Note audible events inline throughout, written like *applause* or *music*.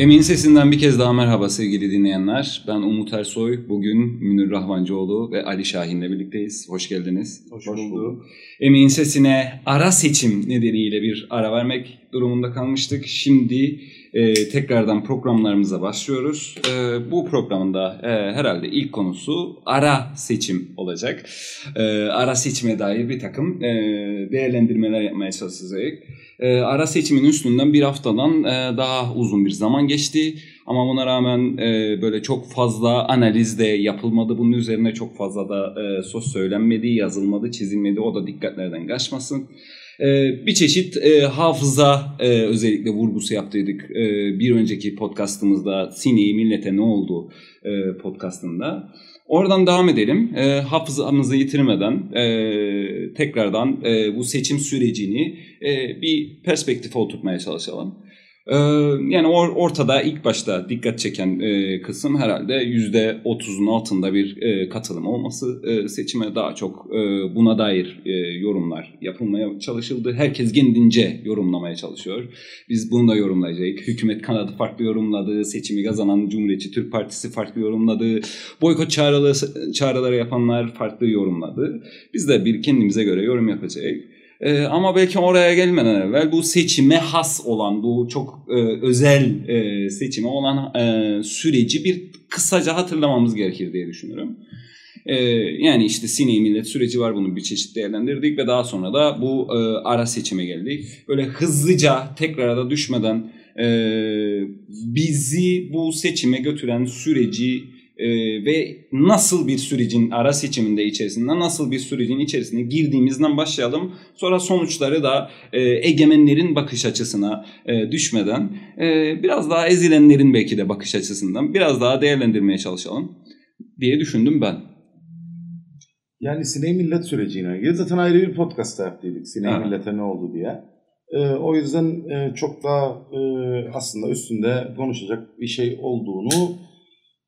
Emin Sesinden bir kez daha merhaba sevgili dinleyenler. Ben Umut Ersoy. Bugün Münir Rahmancıoğlu ve Ali Şahin'le birlikteyiz. Hoş geldiniz. Hoş, Hoş bulduk. Emin Sesine ara seçim nedeniyle bir ara vermek durumunda kalmıştık. Şimdi e, tekrardan programlarımıza başlıyoruz. E, bu programında e, herhalde ilk konusu ara seçim olacak. E, ara seçime dair bir takım e, değerlendirmeler yapmaya çalışacağız. E, ara seçimin üstünden bir haftadan e, daha uzun bir zaman geçti. Ama buna rağmen e, böyle çok fazla analiz de yapılmadı. Bunun üzerine çok fazla da e, söz söylenmedi, yazılmadı, çizilmedi. O da dikkatlerden kaçmasın. E, bir çeşit e, hafıza e, özellikle vurgusu yaptıydık. E, bir önceki podcastımızda Sine'yi millete ne oldu podcastında. Oradan devam edelim. Hafızamızı yitirmeden tekrardan bu seçim sürecini e, bir perspektif oturtmaya çalışalım. Ee, yani or, ortada ilk başta dikkat çeken e, kısım herhalde yüzde otuzun altında bir e, katılım olması e, seçime daha çok buna dair yorumlar yapılmaya çalışıldı. Herkes kendince yorumlamaya çalışıyor. Biz bunu da yorumlayacağız. Hükümet kanadı farklı yorumladı, seçimi kazanan Cumhuriyetçi Türk Partisi farklı yorumladı, boykot çağrıları, çağrıları yapanlar farklı yorumladı. Biz de bir kendimize göre yorum yapacağız. E, ama belki oraya gelmeden evvel bu seçime has olan, bu çok e, özel e, seçime olan e, süreci bir kısaca hatırlamamız gerekir diye düşünüyorum. E, yani işte Sine Millet süreci var bunu bir çeşit değerlendirdik ve daha sonra da bu e, ara seçime geldik. Böyle hızlıca tekrar da düşmeden e, bizi bu seçime götüren süreci e, ve nasıl bir sürecin ara seçiminde içerisinde nasıl bir sürecin içerisine girdiğimizden başlayalım. Sonra sonuçları da e, egemenlerin bakış açısına e, düşmeden e, biraz daha ezilenlerin belki de bakış açısından biraz daha değerlendirmeye çalışalım diye düşündüm ben. Yani Siney Millet sürecine ilgili zaten ayrı bir podcast yaptıydık. Siney evet. Millet'e ne oldu diye. E, o yüzden e, çok daha e, aslında üstünde konuşacak bir şey olduğunu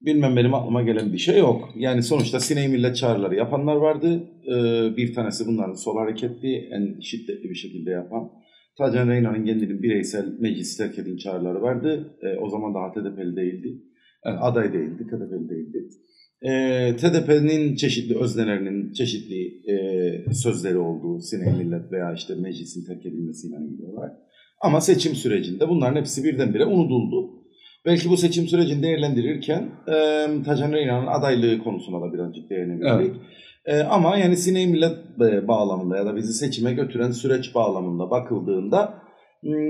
bilmem benim aklıma gelen bir şey yok. Yani sonuçta Siney Millet çağrıları yapanlar vardı. Ee, bir tanesi bunların sol hareketli, en şiddetli bir şekilde yapan. Tacan Reyna'nın kendinin bireysel meclis terk çağrıları vardı. Ee, o zaman daha TDP'li değildi. Yani aday değildi, TDP'li değildi. Ee, TDP'nin çeşitli öznelerinin çeşitli e, sözleri olduğu Siney Millet veya işte meclisin terk edilmesiyle ilgili olarak. Ama seçim sürecinde bunların hepsi birdenbire unutuldu. Belki bu seçim sürecini değerlendirirken e, Tacan Reyna'nın adaylığı konusuna da birazcık değinebilirdik. Evet. E, ama yani Siney Millet bağlamında ya da bizi seçime götüren süreç bağlamında bakıldığında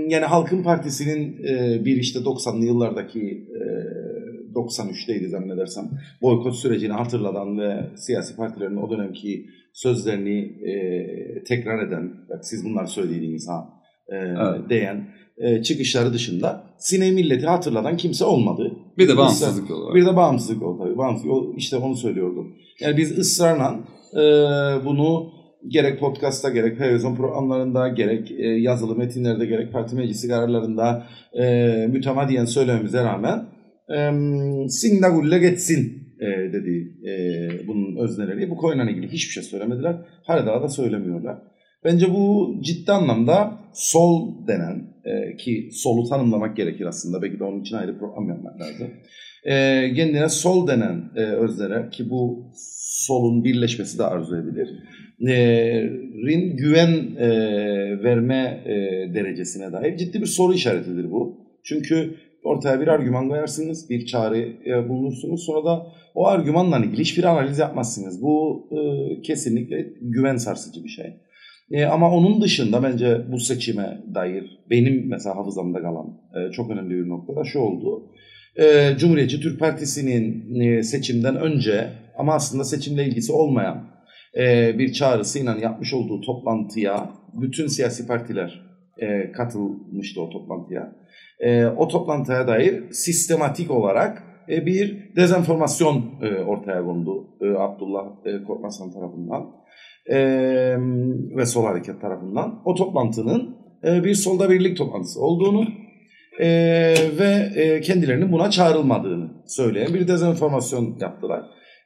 yani Halkın Partisi'nin e, bir işte 90'lı yıllardaki e, 93'teydi zannedersem boykot sürecini hatırladan ve siyasi partilerin o dönemki sözlerini e, tekrar eden, siz bunlar söylediğiniz ha e, evet. diyen e, çıkışları dışında Sine Millet'i hatırladan kimse olmadı. Bir de bağımsızlık yolu Bir de bağımsızlık yolu tabii. Bağımsızlık yolu, işte onu söylüyordum. Yani biz ısrarla e, bunu gerek podcast'ta gerek televizyon programlarında gerek e, yazılı metinlerde gerek parti meclisi kararlarında e, mütemadiyen söylememize rağmen e, Sindagulle geçsin e, dedi e, bunun özneleri. Bu konuyla ilgili hiçbir şey söylemediler. Hala daha da söylemiyorlar. Bence bu ciddi anlamda sol denen e, ki solu tanımlamak gerekir aslında. Belki de onun için ayrı program yapmak lazım. E, kendine sol denen e, özlere ki bu solun birleşmesi de arzu edilir. E, rin güven e, verme e, derecesine dair ciddi bir soru işaretidir bu. Çünkü ortaya bir argüman koyarsınız, bir çağrı bulunursunuz. Sonra da o argümanla ilgili hiçbir analiz yapmazsınız. Bu e, kesinlikle güven sarsıcı bir şey. E, ama onun dışında bence bu seçime dair benim mesela hafızamda kalan e, çok önemli bir nokta da şu oldu. E, Cumhuriyetçi Türk Partisi'nin e, seçimden önce ama aslında seçimle ilgisi olmayan e, bir çağrısıyla yapmış olduğu toplantıya bütün siyasi partiler e, katılmıştı o toplantıya. E, o toplantıya dair sistematik olarak e, bir dezenformasyon e, ortaya kondu e, Abdullah e, Korkmazhan tarafından e, ve Sol Hareket tarafından o toplantının e, bir solda birlik toplantısı olduğunu e, ve e, kendilerinin buna çağrılmadığını söyleyen bir dezenformasyon yaptılar.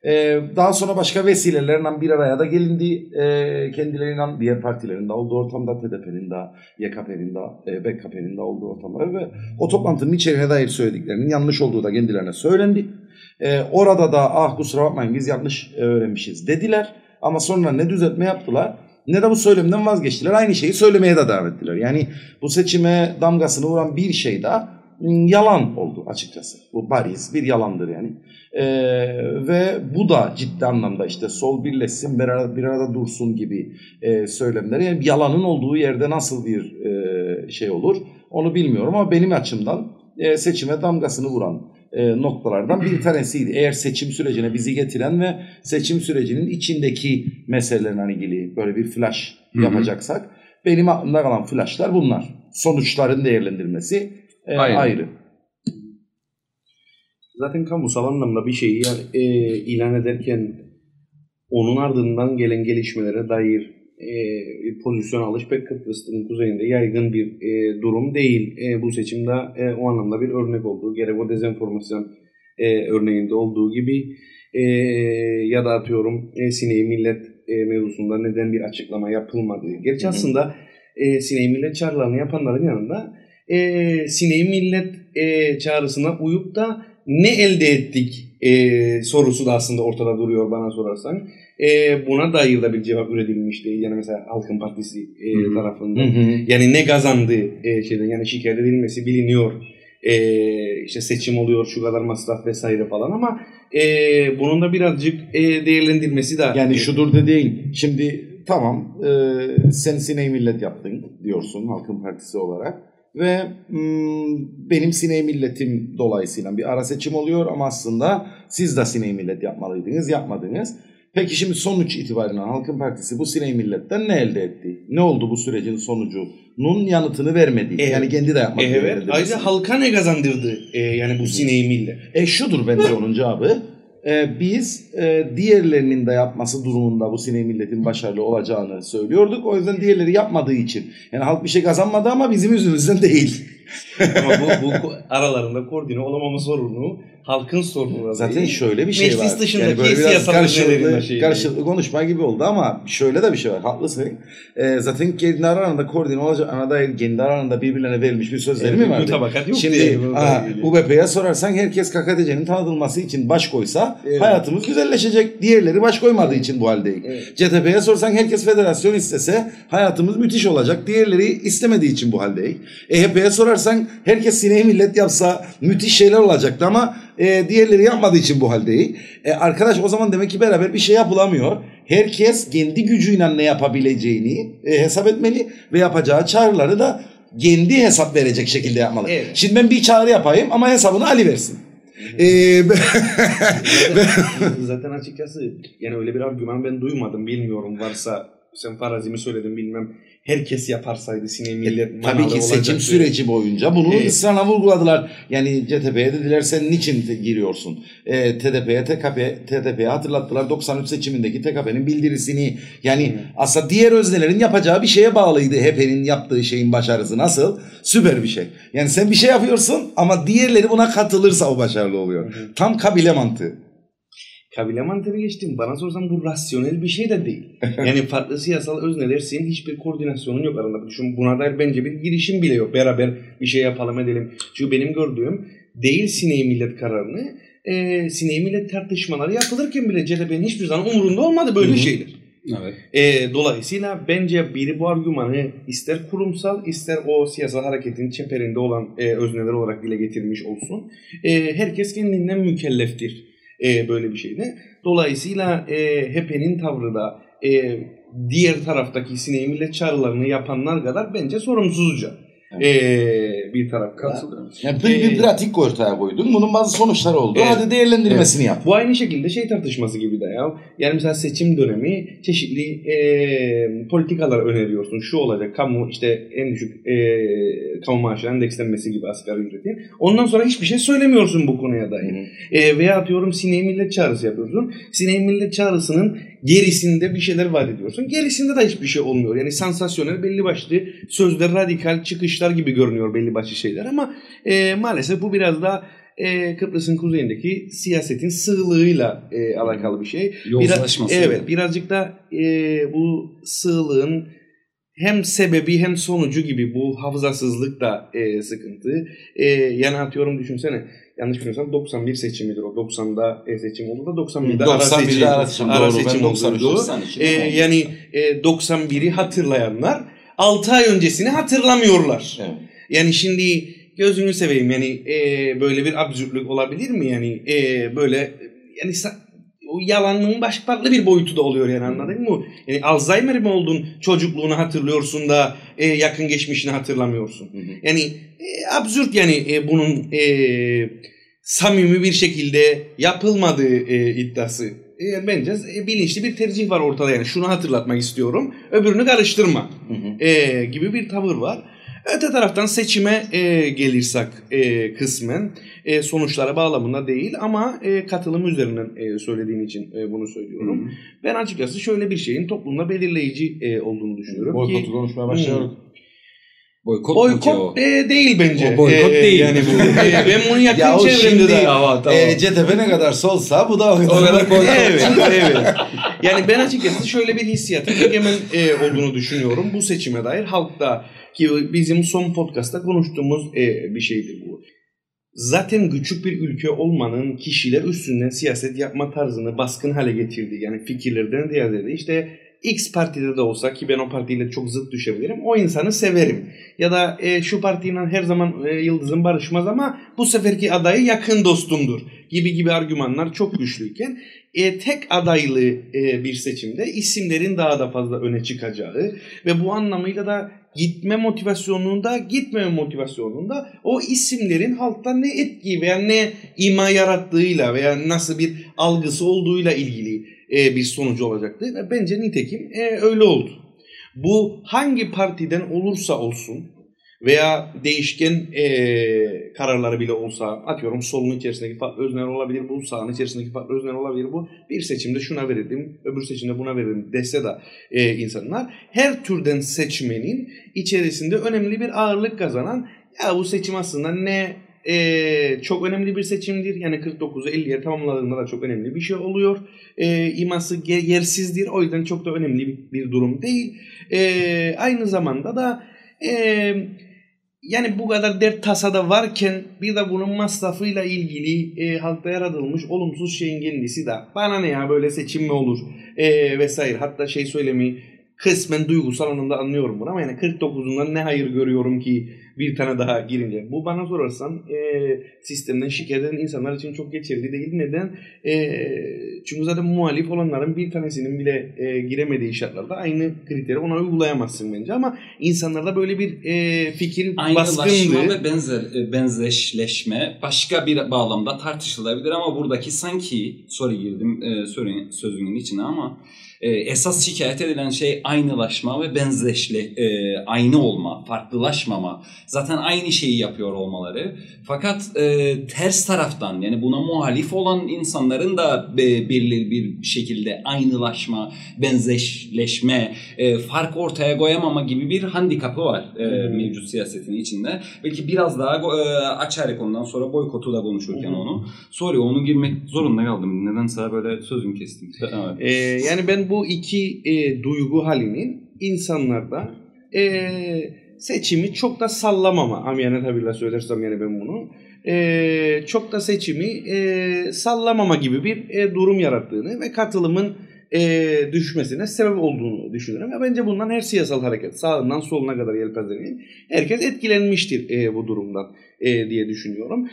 Ee, daha sonra başka vesilelerle bir araya da gelindi. Ee, kendilerinden diğer partilerin de olduğu ortamda, TDP'nin de, YKP'nin de, e, BKP'nin de olduğu ortamda ve o toplantının içeriğine dair söylediklerinin yanlış olduğu da kendilerine söylendi. Ee, orada da ah kusura bakmayın biz yanlış e, öğrenmişiz dediler. Ama sonra ne düzeltme yaptılar ne de bu söylemden vazgeçtiler. Aynı şeyi söylemeye de devam ettiler. Yani bu seçime damgasını vuran bir şey daha yalan oldu açıkçası. Bu bariz bir yalandır yani. Ee, ve bu da ciddi anlamda işte sol birleşsin bir arada, bir arada dursun gibi e, söylemler. Yani yalanın olduğu yerde nasıl bir e, şey olur onu bilmiyorum ama benim açımdan e, seçime damgasını vuran e, noktalardan bir tanesiydi. Eğer seçim sürecine bizi getiren ve seçim sürecinin içindeki meselelerle ilgili böyle bir flash yapacaksak benim aklımda kalan flashlar bunlar. Sonuçların değerlendirmesi e, Aynen. ayrı. Zaten kamusal anlamda bir şeyi e, ilan ederken onun ardından gelen gelişmelere dair e, pozisyon alış pek Kıbrıs'ın kuzeyinde yaygın bir e, durum değil. E, bu seçimde e, o anlamda bir örnek oldu. Gerek o dezenformasyon e, örneğinde olduğu gibi e, ya da atıyorum e, sineği millet e, mevzusunda neden bir açıklama yapılmadığı. Gerçi Hı hı. aslında e, sineği millet çağrılarını yapanların yanında e, sineği millet e, çağrısına uyup da ne elde ettik e, sorusu da aslında ortada duruyor bana sorarsan. E, buna dair de bir cevap üretilmişti. Yani mesela Halkın Partisi e, Hı hı. tarafından. Yani ne kazandı e, şeyden yani şikayet edilmesi biliniyor. E, işte seçim oluyor şu kadar masraf vesaire falan ama e, bunun da birazcık e, değerlendirmesi de Yani şudur dediğin şimdi tamam e, sen sineği millet yaptın diyorsun Halkın Partisi olarak ve mm, benim sineği milletim dolayısıyla bir ara seçim oluyor ama aslında siz de sineği millet yapmalıydınız yapmadınız. Peki şimdi sonuç itibariyle Halkın Partisi bu sineği milletten ne elde etti? Ne oldu bu sürecin sonucunun yanıtını vermedi. Evet. Yani kendi de yapmadı. Evet. değerlendirmesi. Ayrıca halka ne kazandırdı e, yani bu sineği millet? E şudur bence onun cevabı. E, biz e, diğerlerinin de yapması durumunda bu sineği milletin başarılı olacağını söylüyorduk. O yüzden diğerleri yapmadığı için. Yani halk bir şey kazanmadı ama bizim yüzümüzden değil. Ama bu, bu aralarında koordine olamama sorunu halkın sorunu. Zaten değil. şöyle bir şey Meclis var. dışındaki böyle biraz siyasal karşılıklı, şeyi. karşılıklı konuşma gibi oldu ama şöyle de bir şey var. Haklısın. E, zaten kendi aralarında koordine olacağına dair kendi aralarında birbirlerine verilmiş bir sözleri mi vardı? Mutabakat yok Şimdi diye. aha. UBP'ye sorarsan herkes KKTC'nin tanıtılması için baş koysa Evet. hayatımız güzelleşecek. Diğerleri baş koymadığı için bu haldeyiz. Evet. CTP'ye sorsan herkes federasyon istese hayatımız müthiş olacak. Diğerleri istemediği için bu haldeyiz. EHP'ye sorarsan herkes sineği millet yapsa müthiş şeyler olacaktı ama e, diğerleri yapmadığı için bu haldeyiz. E, arkadaş o zaman demek ki beraber bir şey yapılamıyor. Herkes kendi gücüyle ne yapabileceğini e, hesap etmeli ve yapacağı çağrıları da kendi hesap verecek şekilde yapmalı. Evet. Şimdi ben bir çağrı yapayım ama hesabını Ali versin. E, *laughs* zaten, zaten açıkçası yani öyle bir argüman ben duymadım bilmiyorum varsa sen farazimi söyledin bilmem herkes yaparsaydı millet E, Tabii manalı ki seçim olacaktı. süreci boyunca bunu Evet. ısrarla vurguladılar. Yani CTP'ye dediler sen niçin giriyorsun? E, TDP'ye, TKP, TDP'ye hatırlattılar 93 seçimindeki TKP'nin bildirisini. Yani Hı. aslında diğer öznelerin yapacağı bir şeye bağlıydı HP'nin yaptığı şeyin başarısı. Nasıl? Süper bir şey. Yani sen bir şey yapıyorsun ama diğerleri buna katılırsa o başarılı oluyor. Hı. Tam kabile mantığı. Kabile mantığını geçtim. Bana sorsan bu rasyonel bir şey de değil. *laughs* Yani farklı siyasal özneler senin hiçbir koordinasyonun yok aranda. Düşün buna dair bence bir girişim bile yok. Beraber bir şey yapalım edelim. Çünkü benim gördüğüm değil sineği millet kararını e, sineği millet tartışmaları yapılırken bile CHP'nin hiçbir zaman umurunda olmadı böyle Hı hı. şeyler. Evet. E, dolayısıyla bence biri bu argümanı ister kurumsal ister o siyasal hareketin çeperinde olan e, özneler olarak dile getirmiş olsun. E, herkes kendinden mükelleftir e, böyle bir şeyde. Dolayısıyla e, HDP'nin tavrı da e, diğer taraftaki sineği millet çağrılarını yapanlar kadar bence sorumsuzca e, bir tarafta. Katılıyorum. Yani bir, bir Ee, pratik ortaya koydun. Bunun bazı sonuçları oldu. Evet. Hadi değerlendirmesini yap. Bu aynı şekilde şey tartışması gibi de ya. Yani mesela seçim dönemi çeşitli e, politikalar öneriyorsun. Şu olacak kamu işte en düşük e, kamu maaşı endekslenmesi gibi asgari ücreti. Ondan sonra hiçbir şey söylemiyorsun bu konuya dair. E, veya atıyorum sineği millet çağrısı yapıyorsun. Sineği millet çağrısının gerisinde bir şeyler vaat ediyorsun. Gerisinde de hiçbir şey olmuyor. Yani sansasyonel belli başlı sözler radikal çıkışlar gibi görünüyor belli başlı şeyler ama e, maalesef bu biraz da e, Kıbrıs'ın kuzeyindeki siyasetin sığlığıyla e, alakalı bir şey. Yozlaşması. Biraz, evet birazcık da e, bu sığlığın hem sebebi hem sonucu gibi bu hafızasızlık da e, sıkıntı. E, yani atıyorum düşünsene yanlış bilmiyorsam 91 seçimidir o. 90'da e, seçim oldu da 91'de, ara 91'de seçim, ara seçim, ara seçim oldu. 93, 92 E, yani e, 91'i hatırlayanlar 6 ay öncesini hatırlamıyorlar. Evet. Yani şimdi gözünü seveyim yani e, böyle bir absürtlük olabilir mi yani e, böyle yani o yalanın başka farklı bir boyutu da oluyor yani anladın mı? Yani Alzheimer mi oldun çocukluğunu hatırlıyorsun da e, yakın geçmişini hatırlamıyorsun. Hı hı. Yani e, absürt yani e, bunun e, samimi bir şekilde yapılmadığı e, iddiası. E, bence e, bilinçli bir tercih var ortada yani şunu hatırlatmak istiyorum öbürünü karıştırma Hı hı. e, gibi bir tavır var. Öte taraftan seçime e, gelirsek e, kısmen e, sonuçlara bağlamında değil ama e, katılım üzerinden e, söylediğin için e, bunu söylüyorum. Ben açıkçası şöyle bir şeyin toplumda belirleyici e, olduğunu düşünüyorum Boykotu konuşmaya başlıyoruz. Boykot, mu ki o? boykot e, değil bence. O boykot E, değil. Yani bu, *laughs* e, ben bunu yakın Ya çevremde de Tamam tamam. E, CTP ne kadar solsa bu da o kadar. O kadar *laughs* boykot. *laughs* evet, evet. Yani ben açıkçası şöyle bir hissiyatın egemen e, olduğunu düşünüyorum bu seçime dair. Halkta ki bizim son podcastta konuştuğumuz e, bir şeydir bu. Zaten küçük bir ülke olmanın kişiler üstünden siyaset yapma tarzını baskın hale getirdiği yani fikirlerden ziyade işte X partide de olsa ki ben o partiyle çok zıt düşebilirim. O insanı severim. Ya da e, şu partiyle her zaman e, yıldızım barışmaz ama bu seferki adayı yakın dostumdur gibi gibi argümanlar çok güçlüyken e, tek adaylı e, bir seçimde isimlerin daha da fazla öne çıkacağı ve bu anlamıyla da gitme motivasyonunda gitmeme motivasyonunda o isimlerin halkta ne etki veya ne ima yarattığıyla veya nasıl bir algısı olduğuyla ilgili e, bir sonucu olacaktı bence nitekim e, öyle oldu. Bu hangi partiden olursa olsun veya değişken e, kararları bile olsa atıyorum solun içerisindeki farklı özneler olabilir bu sağın içerisindeki farklı özneler olabilir bu bir seçimde şuna verirdim öbür seçimde buna verirdim dese de insanlar her türden seçmenin içerisinde önemli bir ağırlık kazanan ya bu seçim aslında ne e, çok önemli bir seçimdir. Yani 49'u 50'ye tamamladığında da çok önemli bir şey oluyor. E, iması yersizdir. O yüzden çok da önemli bir, bir durum değil. E, aynı zamanda da e, yani bu kadar dert tasada varken bir de bunun masrafıyla ilgili e, halkta yaratılmış olumsuz şeyin kendisi de bana ne ya böyle seçim mi olur e, vesaire. Hatta şey söylemeyi kısmen duygusal anlamda anlıyorum bunu ama yani 49'undan ne hayır görüyorum ki bir tane daha girince. Bu bana sorarsan e, sistemden şikayet eden insanlar için çok geçerli değil. Neden? E, çünkü zaten muhalif olanların bir tanesinin bile e, giremediği şartlarda aynı kriteri ona uygulayamazsın bence ama insanlarda böyle bir e, fikir Aynılaşma baskındı. ve benzer e, benzeşleşme başka bir bağlamda tartışılabilir ama buradaki sanki sorry girdim e, sözünün içine ama e, esas şikayet edilen şey aynılaşma ve benzeşle e, aynı olma, farklılaşmama. Zaten aynı şeyi yapıyor olmaları. Fakat e, ters taraftan yani buna muhalif olan insanların da e, bir bir şekilde aynılaşma, benzeşleşme, e, fark ortaya koyamama gibi bir handikapı var e, hı. mevcut siyasetin içinde. Belki biraz daha e, açarız ondan sonra boykotu da konuşurken hı. onu. Sorry onu girmek zorunda kaldım. Nedense böyle sözüm kestim. Evet. E, yani ben bu iki e, duygu halinin insanlarda e, seçimi çok da sallamama. Amiyane tabirle söylersem yani ben bunu. E, çok da seçimi e, sallamama gibi bir e, durum yarattığını ve katılımın e, düşmesine sebep olduğunu düşünüyorum. Ve bence bundan her siyasal hareket sağından soluna kadar yelpazenin herkes etkilenmiştir e, bu durumdan e, diye düşünüyorum.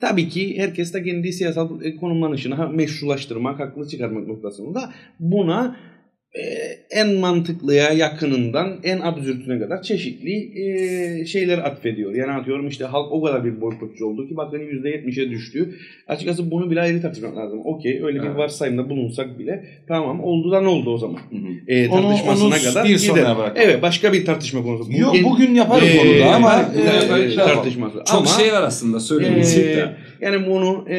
Tabii ki herkes de kendi siyasal e, konumlanışını meşrulaştırmak, haklı çıkarmak noktasında buna e, en mantıklıya yakınından en absürtüne kadar çeşitli e, şeyler atfediyor. Yani atıyorum işte halk o kadar bir boykotçu oldu ki bakın %70'e düştü. Açıkçası bunu bile ayrı tartışmak lazım. Okey öyle bir Evet. varsayımda bulunsak bile tamam oldu da ne oldu o zaman? Hı hı. E, tartışmasına onu kadar bir gider. bırakalım. Evet başka bir tartışma konusu. Yok Bugün- bugün yaparız e, onu da ama e, yapalım. tartışması. Çok Ama- şey var aslında söylemeyecek ee, de. Yani bunu e,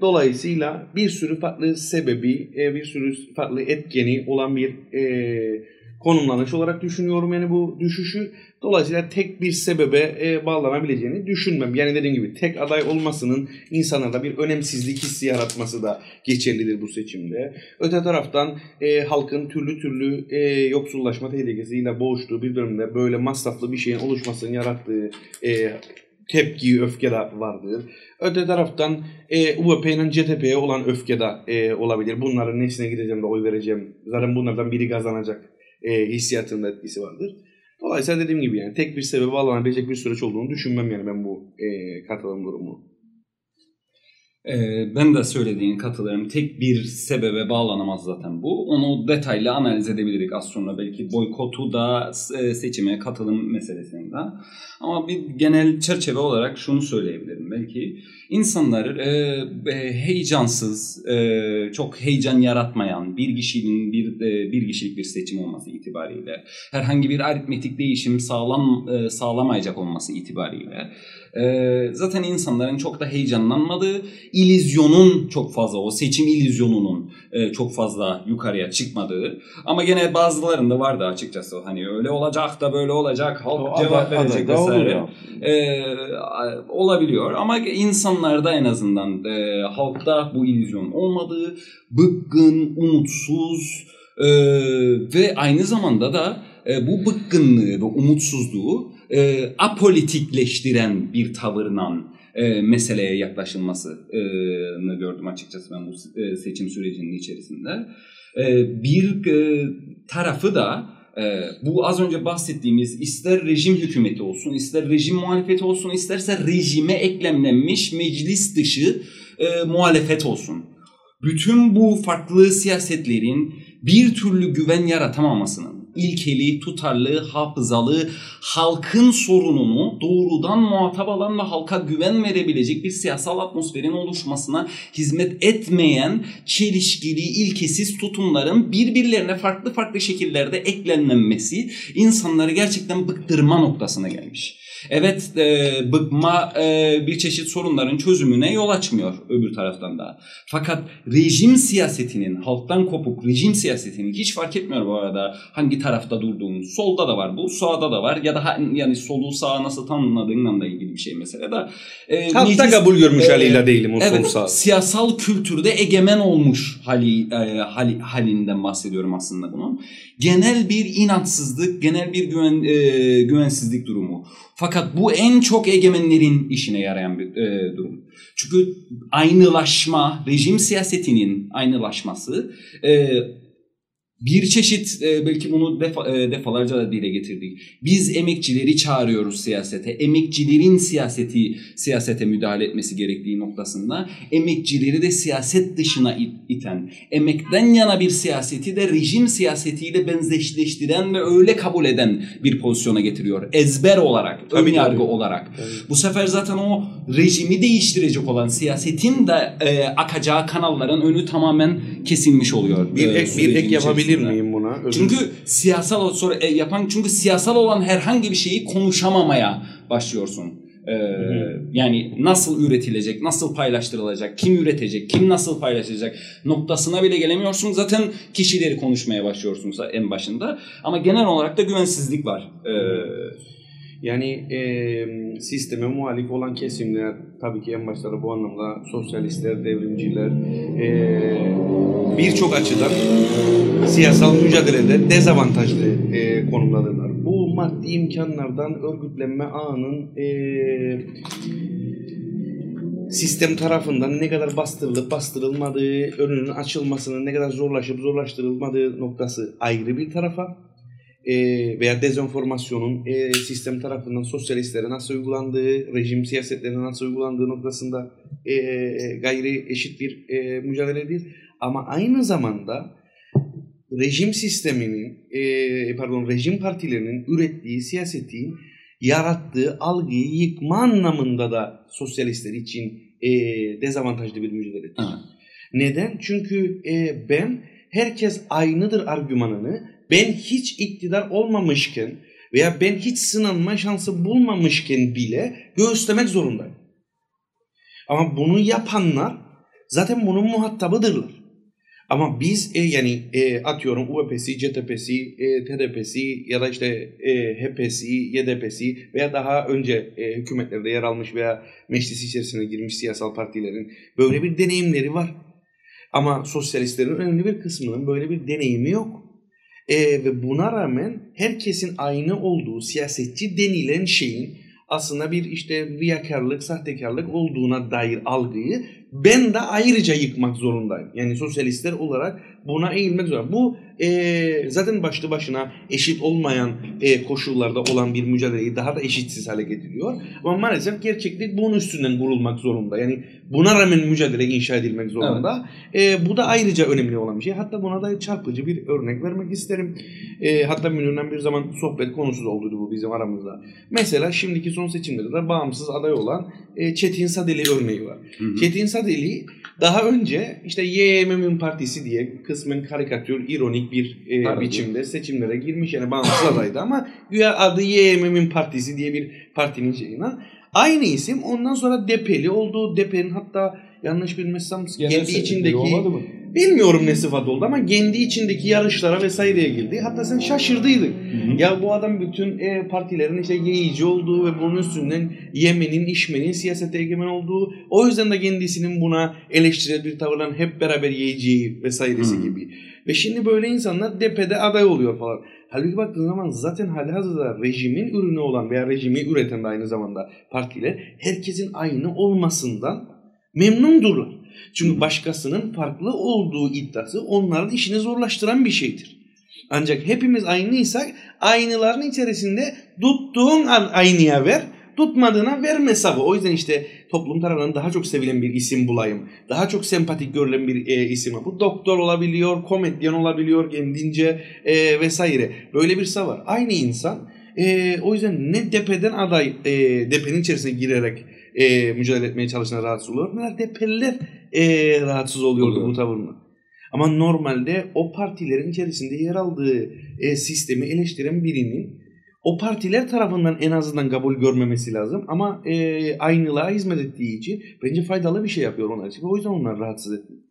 dolayısıyla bir sürü farklı sebebi, e, bir sürü farklı etkeni olan bir e, konumlanış olarak düşünüyorum yani bu düşüşü Dolayısıyla tek bir sebebe e, bağlanabileceğini düşünmem. Yani dediğim gibi tek aday olmasının insanlarda bir önemsizlik hissi yaratması da geçerlidir bu seçimde. Öte taraftan e, halkın türlü türlü e, yoksullaşma tehlikesiyle boğuştuğu bir dönemde böyle masraflı bir şeyin oluşmasının yarattığı e, tepki, öfke de vardır. Öte taraftan e, UVP'nin CTP'ye olan öfke de e, olabilir. Bunların nesine gideceğim de oy vereceğim. Zaten bunlardan biri kazanacak e, hissiyatında etkisi vardır. Dolayısıyla dediğim gibi yani tek bir sebebe bağlanabilecek bir süreç olduğunu düşünmem yani ben bu e, katılım durumu. Ee, ben de söylediğin katılırım. Tek bir sebebe bağlanamaz zaten bu. Onu detaylı analiz edebiliriz az sonra. Belki boykotu da e, seçime katılım meselesinde. Ama bir genel çerçeve olarak şunu söyleyebilirim belki. İnsanlar e, e, heyecansız, e, çok heyecan yaratmayan bir kişinin bir e, bir kişilik bir seçim olması itibariyle herhangi bir aritmetik değişim sağlam e, sağlamayacak olması itibariyle e, zaten insanların çok da heyecanlanmadığı, ilizyonun çok fazla, o seçim ilizyonunun e, çok fazla yukarıya çıkmadığı ama gene bazılarında vardı açıkçası hani öyle olacak da böyle olacak, halk O cevap aday- verecek aday da vesaire. oluyor. E, olabiliyor ama insanlarda en azından e, halkta bu illüzyon olmadığı, bıkkın, umutsuz e, ve aynı zamanda da e, bu bıkkınlığı ve umutsuzluğu e, apolitikleştiren bir tavırla e, meseleye yaklaşılmasını gördüm açıkçası ben bu e, seçim sürecinin içerisinde. E, bir e, tarafı da e, bu az önce bahsettiğimiz ister rejim hükümeti olsun, ister rejim muhalefeti olsun, isterse rejime eklemlenmiş meclis dışı e, muhalefet olsun. Bütün bu farklı siyasetlerin bir türlü güven yaratamamasının, ilkeli, tutarlı, hafızalı, halkın sorununu doğrudan muhatap alan ve halka güven verebilecek bir siyasal atmosferin oluşmasına hizmet etmeyen çelişkili, ilkesiz tutumların birbirlerine farklı farklı şekillerde eklenmemesi insanları gerçekten bıktırma noktasına gelmiş. Evet e, bıkma e, bir çeşit sorunların çözümüne yol açmıyor öbür taraftan da. Fakat rejim siyasetinin halktan kopuk rejim siyasetinin hiç fark etmiyor bu arada hangi tarafta durduğumuz. Solda da var bu, sağda da var ya da yani solu sağa nasıl tanımladığınla da ilgili bir şey mesela da. E, Halkta meclis- kabul görmüş Evet. haliyle değilim o Evet, sol sağ. siyasal kültürde egemen olmuş hali, e, hali halinden bahsediyorum aslında bunun. Genel bir inatsızlık, genel bir güven e, güvensizlik durumu. Fakat bu en çok egemenlerin işine yarayan bir e, durum. Çünkü aynılaşma, rejim siyasetinin aynılaşması e, bir çeşit e, belki bunu defa, e, defalarca da dile getirdik. Biz emekçileri çağırıyoruz siyasete. Emekçilerin siyaseti siyasete müdahale etmesi gerektiği noktasında emekçileri de siyaset dışına it- iten, emekten yana bir siyaseti de rejim siyasetiyle benzeşleştiren ve öyle kabul eden bir pozisyona getiriyor. Ezber olarak, ön Tabii, yargı tabii. olarak. Bu sefer zaten o rejimi değiştirecek olan siyasetin de e, akacağı kanalların önü tamamen kesilmiş oluyor. Bir e, ek, bir ek yapabilir içerisinde. miyim buna? Özür Çünkü siyasal sonra e, yapan çünkü siyasal olan herhangi bir şeyi konuşamamaya başlıyorsun. Ee, yani nasıl üretilecek, nasıl paylaştırılacak, kim üretecek, kim nasıl paylaşacak noktasına bile gelemiyorsun. Zaten kişileri konuşmaya başlıyorsun en başında. Ama genel olarak da güvensizlik var. Ee, Yani e, sisteme muhalif olan kesimler tabii ki en başta bu anlamda sosyalistler, devrimciler e, birçok açıdan siyasal mücadelede dezavantajlı e, konumdadırlar. Bu maddi imkanlardan örgütlenme ağının e, sistem tarafından ne kadar bastırılıp bastırılmadığı, önünün açılmasının ne kadar zorlaşıp zorlaştırılmadığı noktası ayrı bir tarafa e, veya dezenformasyonun e, sistem tarafından sosyalistlere nasıl uygulandığı, rejim siyasetlerine nasıl uygulandığı noktasında e, gayri eşit bir e, mücadeledir. Ama aynı zamanda rejim sisteminin, e, pardon rejim partilerinin ürettiği siyasetin yarattığı algıyı yıkma anlamında da sosyalistler için e, dezavantajlı bir mücadeledir. evet. Neden? Çünkü e, ben herkes aynıdır argümanını ben hiç iktidar olmamışken veya ben hiç sınanma şansı bulmamışken bile göğüslemek zorundayım. Ama bunu yapanlar zaten bunun muhatabıdırlar. Ama biz e, yani e, atıyorum UEP'si, CTP'si, e, TDP'si ya da işte e, HP'si, YDP'si veya daha önce e, hükümetlerde yer almış veya meclis içerisine girmiş siyasal partilerin böyle bir deneyimleri var. Ama sosyalistlerin önemli bir kısmının böyle bir deneyimi yok. E, ve buna rağmen herkesin aynı olduğu siyasetçi denilen şeyin aslında bir işte riyakarlık, sahtekarlık olduğuna dair algıyı ben de ayrıca yıkmak zorundayım. Yani sosyalistler olarak buna eğilmek zorunda. Bu e, zaten başlı başına eşit olmayan e, koşullarda olan bir mücadeleyi daha da eşitsiz hale getiriyor. Ama maalesef gerçeklik bunun üstünden kurulmak zorunda. Yani buna rağmen mücadele inşa edilmek zorunda. Evet. E, bu da ayrıca önemli olan bir şey. Hatta buna da çarpıcı bir örnek vermek isterim. E, hatta Münir'den bir zaman sohbet konusu oldu bu bizim aramızda. Mesela şimdiki son seçimlerde bağımsız aday olan e, Çetin Sadeli örneği var. Hı hı. Çetin Sadeli daha önce işte YMM'in partisi diye kısmen karikatür, ironik bir e, biçimde seçimlere girmiş yani bağımsız adaydı ama güya adı YMM'in partisi diye bir partinin şeyinden. Aynı isim ondan sonra Depeli oldu. Depe'nin hatta yanlış bilmezsem kendi içindeki bilmiyorum ne sıfat oldu ama kendi içindeki yarışlara vesaireye girdi. Hatta sen şaşırdıydın. Hı hı. Ya bu adam bütün e, partilerin işte yeyici olduğu ve bunun üstünden yemenin, içmenin siyasete egemen olduğu. O yüzden de kendisinin buna eleştirel bir tavırla hep beraber yiyeceği vesairesi hı. gibi. Ve şimdi böyle insanlar depede aday oluyor falan. Halbuki baktığın zaman zaten halihazırda rejimin ürünü olan veya rejimi üreten de aynı zamanda partiler herkesin aynı olmasından memnundurlar. Çünkü başkasının farklı olduğu iddiası onların işini zorlaştıran bir şeydir. Ancak hepimiz aynıysak aynıların içerisinde tuttuğun an aynıya ver, tutmadığına verme savı. O yüzden işte toplum tarafından daha çok sevilen bir isim bulayım. Daha çok sempatik görülen bir e, isim. Bu doktor olabiliyor, komedyen olabiliyor kendince e, vesaire. Böyle bir savı var. Aynı insan e, o yüzden ne depeden aday e, depenin içerisine girerek e, mücadele etmeye çalışan rahatsız oluyor. Depeliler e, rahatsız oluyordu bu tavırla. Ama normalde o partilerin içerisinde yer aldığı e, sistemi eleştiren birinin o partiler tarafından en azından kabul görmemesi lazım. Ama e, aynılığa hizmet ettiği için bence faydalı bir şey yapıyor onlar için. O yüzden onlar rahatsız etmiyor.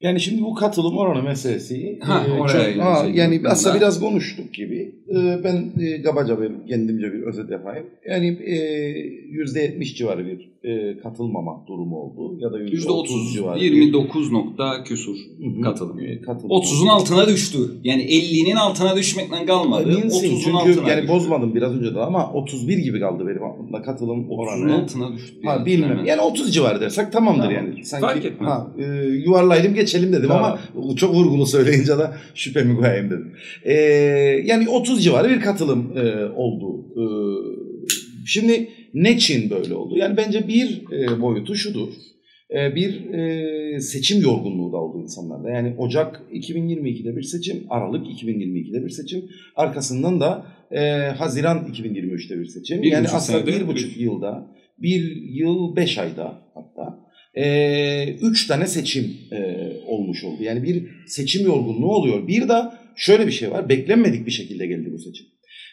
Yani şimdi bu katılım oranı meselesi ha, e, oraya çok, ha, yani aslında biraz konuştuk gibi. E, ben e, kabaca bir kendimce bir özet yapayım. Yani e, %70 civarı bir e, katılmama durumu oldu ya da %30, %30 civarı. 29 nokta küsur katılım. E, katılım 30'un altına düştü. Yani 50'nin altına düşmekten kalmadı. 30'un çünkü altına yani düştü. bozmadım biraz önce de ama 31 gibi kaldı benim aklımda katılım oranı. 30'un altına düştü. Ha bilmem. Yani 30 civarı dersek tamamdır tamam. yani. Sanki, Fark etmez. Ha, e, yuvarlaydım geçelim dedim tamam. ama çok vurgulu söyleyince de şüphemi koyayım dedim. E, yani 30 civarı bir katılım e, oldu. E, şimdi ne Çin böyle oldu? Yani bence bir e, boyutu şudur. E, bir e, seçim yorgunluğu da oldu insanlarda. Yani Ocak 2022'de bir seçim, Aralık 2022'de bir seçim. Arkasından da e, Haziran 2023'te bir seçim. Bir yani aslında bir buçuk yılda, bir yıl beş ayda hatta e, üç tane seçim e, olmuş oldu. Yani bir seçim yorgunluğu oluyor. Bir de şöyle bir şey var. Beklenmedik bir şekilde geldi bu seçim.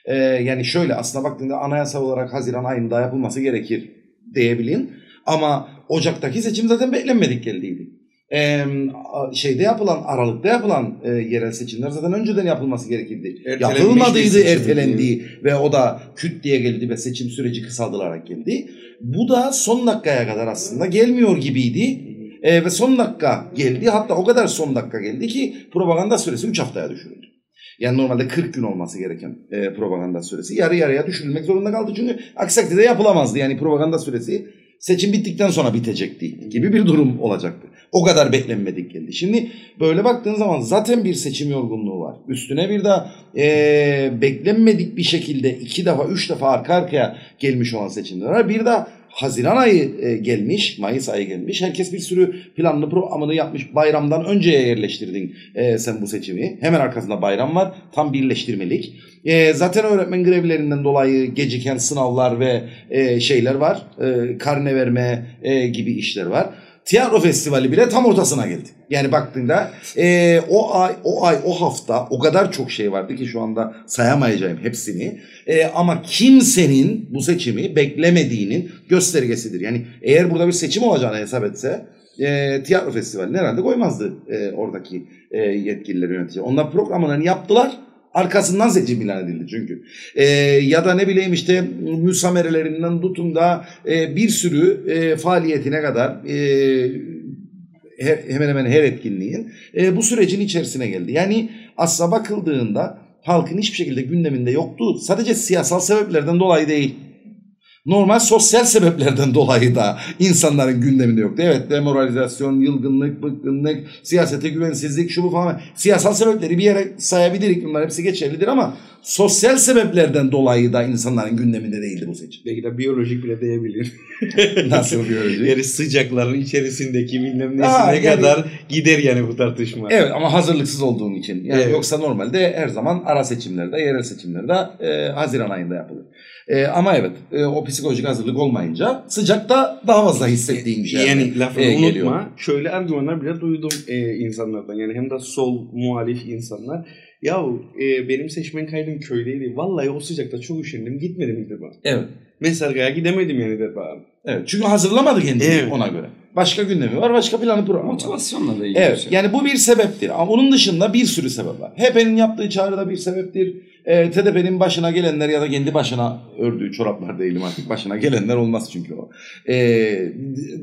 E, yani şöyle aslında baktığında anayasal olarak Haziran ayında yapılması gerekir diyebilin. Ama Ocak'taki seçim zaten beklenmedik geldiydi. Ee, şeyde yapılan Aralık'ta yapılan e, yerel seçimler zaten önceden yapılması gerekirdi. Yapılmadıydı, ertelendi ve o da küt diye geldi ve seçim süreci kısaldılarak geldi. Bu da son dakikaya kadar aslında gelmiyor gibiydi. E, ve son dakika geldi. Hatta o kadar son dakika geldi ki propaganda süresi 3 haftaya düşürüldü. Yani normalde 40 gün olması gereken e, propaganda süresi yarı yarıya düşürülmek zorunda kaldı. Çünkü aksi takdirde yapılamazdı. Yani propaganda süresi seçim bittikten sonra bitecekti gibi bir durum olacaktı. O kadar beklenmedik geldi. Şimdi böyle baktığın zaman zaten bir seçim yorgunluğu var. Üstüne bir de e, beklenmedik bir şekilde iki defa, üç defa arka arkaya gelmiş olan seçimler var. Bir de Haziran ayı e, gelmiş, Mayıs ayı gelmiş. Herkes bir sürü planlı programını yapmış. Bayramdan önceye yerleştirdin e, sen bu seçimi. Hemen arkasında bayram var. Tam birleştirmelik. E, zaten öğretmen grevlerinden dolayı geciken sınavlar ve şeyler var. Karne verme gibi işler var tiyatro festivali bile tam ortasına geldi. Yani baktığında e, o ay, o ay, o hafta o kadar çok şey vardı ki şu anda sayamayacağım hepsini. E, ama kimsenin bu seçimi beklemediğinin göstergesidir. Yani eğer burada bir seçim olacağını hesap etse e, tiyatro festivalini herhalde koymazdı e, oradaki e, yetkililer yönetici. Onlar programlarını yaptılar. Arkasından seçim ilan edildi çünkü. E, ya da ne bileyim işte müsamerelerinden tutun da e, bir sürü e, faaliyetine kadar e, he- hemen hemen her etkinliğin e, bu sürecin içerisine geldi. Yani aslına bakıldığında halkın hiçbir şekilde gündeminde yoktu. Sadece siyasal sebeplerden dolayı değil. Normal sosyal sebeplerden *laughs* dolayı da insanların gündeminde yoktu. Evet demoralizasyon, yılgınlık, bıkkınlık, siyasete güvensizlik, şu bu falan. Siyasal sebepleri bir yere sayabiliriz. Bunlar hepsi geçerlidir ama sosyal sebeplerden dolayı da insanların gündeminde değildi bu seçim. Belki de biyolojik bile diyebilir. *laughs* Nasıl biyoloji? Yani sıcakların içerisindeki bilmem nesine Aa, yani- kadar gider yani bu tartışma. Evet ama hazırlıksız olduğun için. Yani Evet. Yoksa normalde her zaman ara seçimlerde, yerel seçimlerde e, Haziran ayında yapılır. E, ama evet e, o psikolojik hazırlık olmayınca sıcakta daha fazla hissettiğin bir şey. Yani lafını e, unutma. geliyor. Şöyle argümanlar bile duydum e, insanlardan. Yani hem de sol muhalif insanlar. Ya e, benim seçmen kaydım köydeydi. Vallahi o sıcakta çok üşendim. Gitmedim İddiba. Evet. Mesargaya gidemedim yani İddiba. Evet. Çünkü hazırlamadı kendini Evet. ona göre. Başka gündemi var, başka planı programı var. Motivasyonla da ilgili Evet şey. yani bu bir sebeptir ama onun dışında bir sürü sebep var. HDP'nin yaptığı çağrı da bir sebeptir. E, TDP'nin başına gelenler ya da kendi başına ördüğü çoraplar değilim artık. Başına gelenler olmaz çünkü o. E,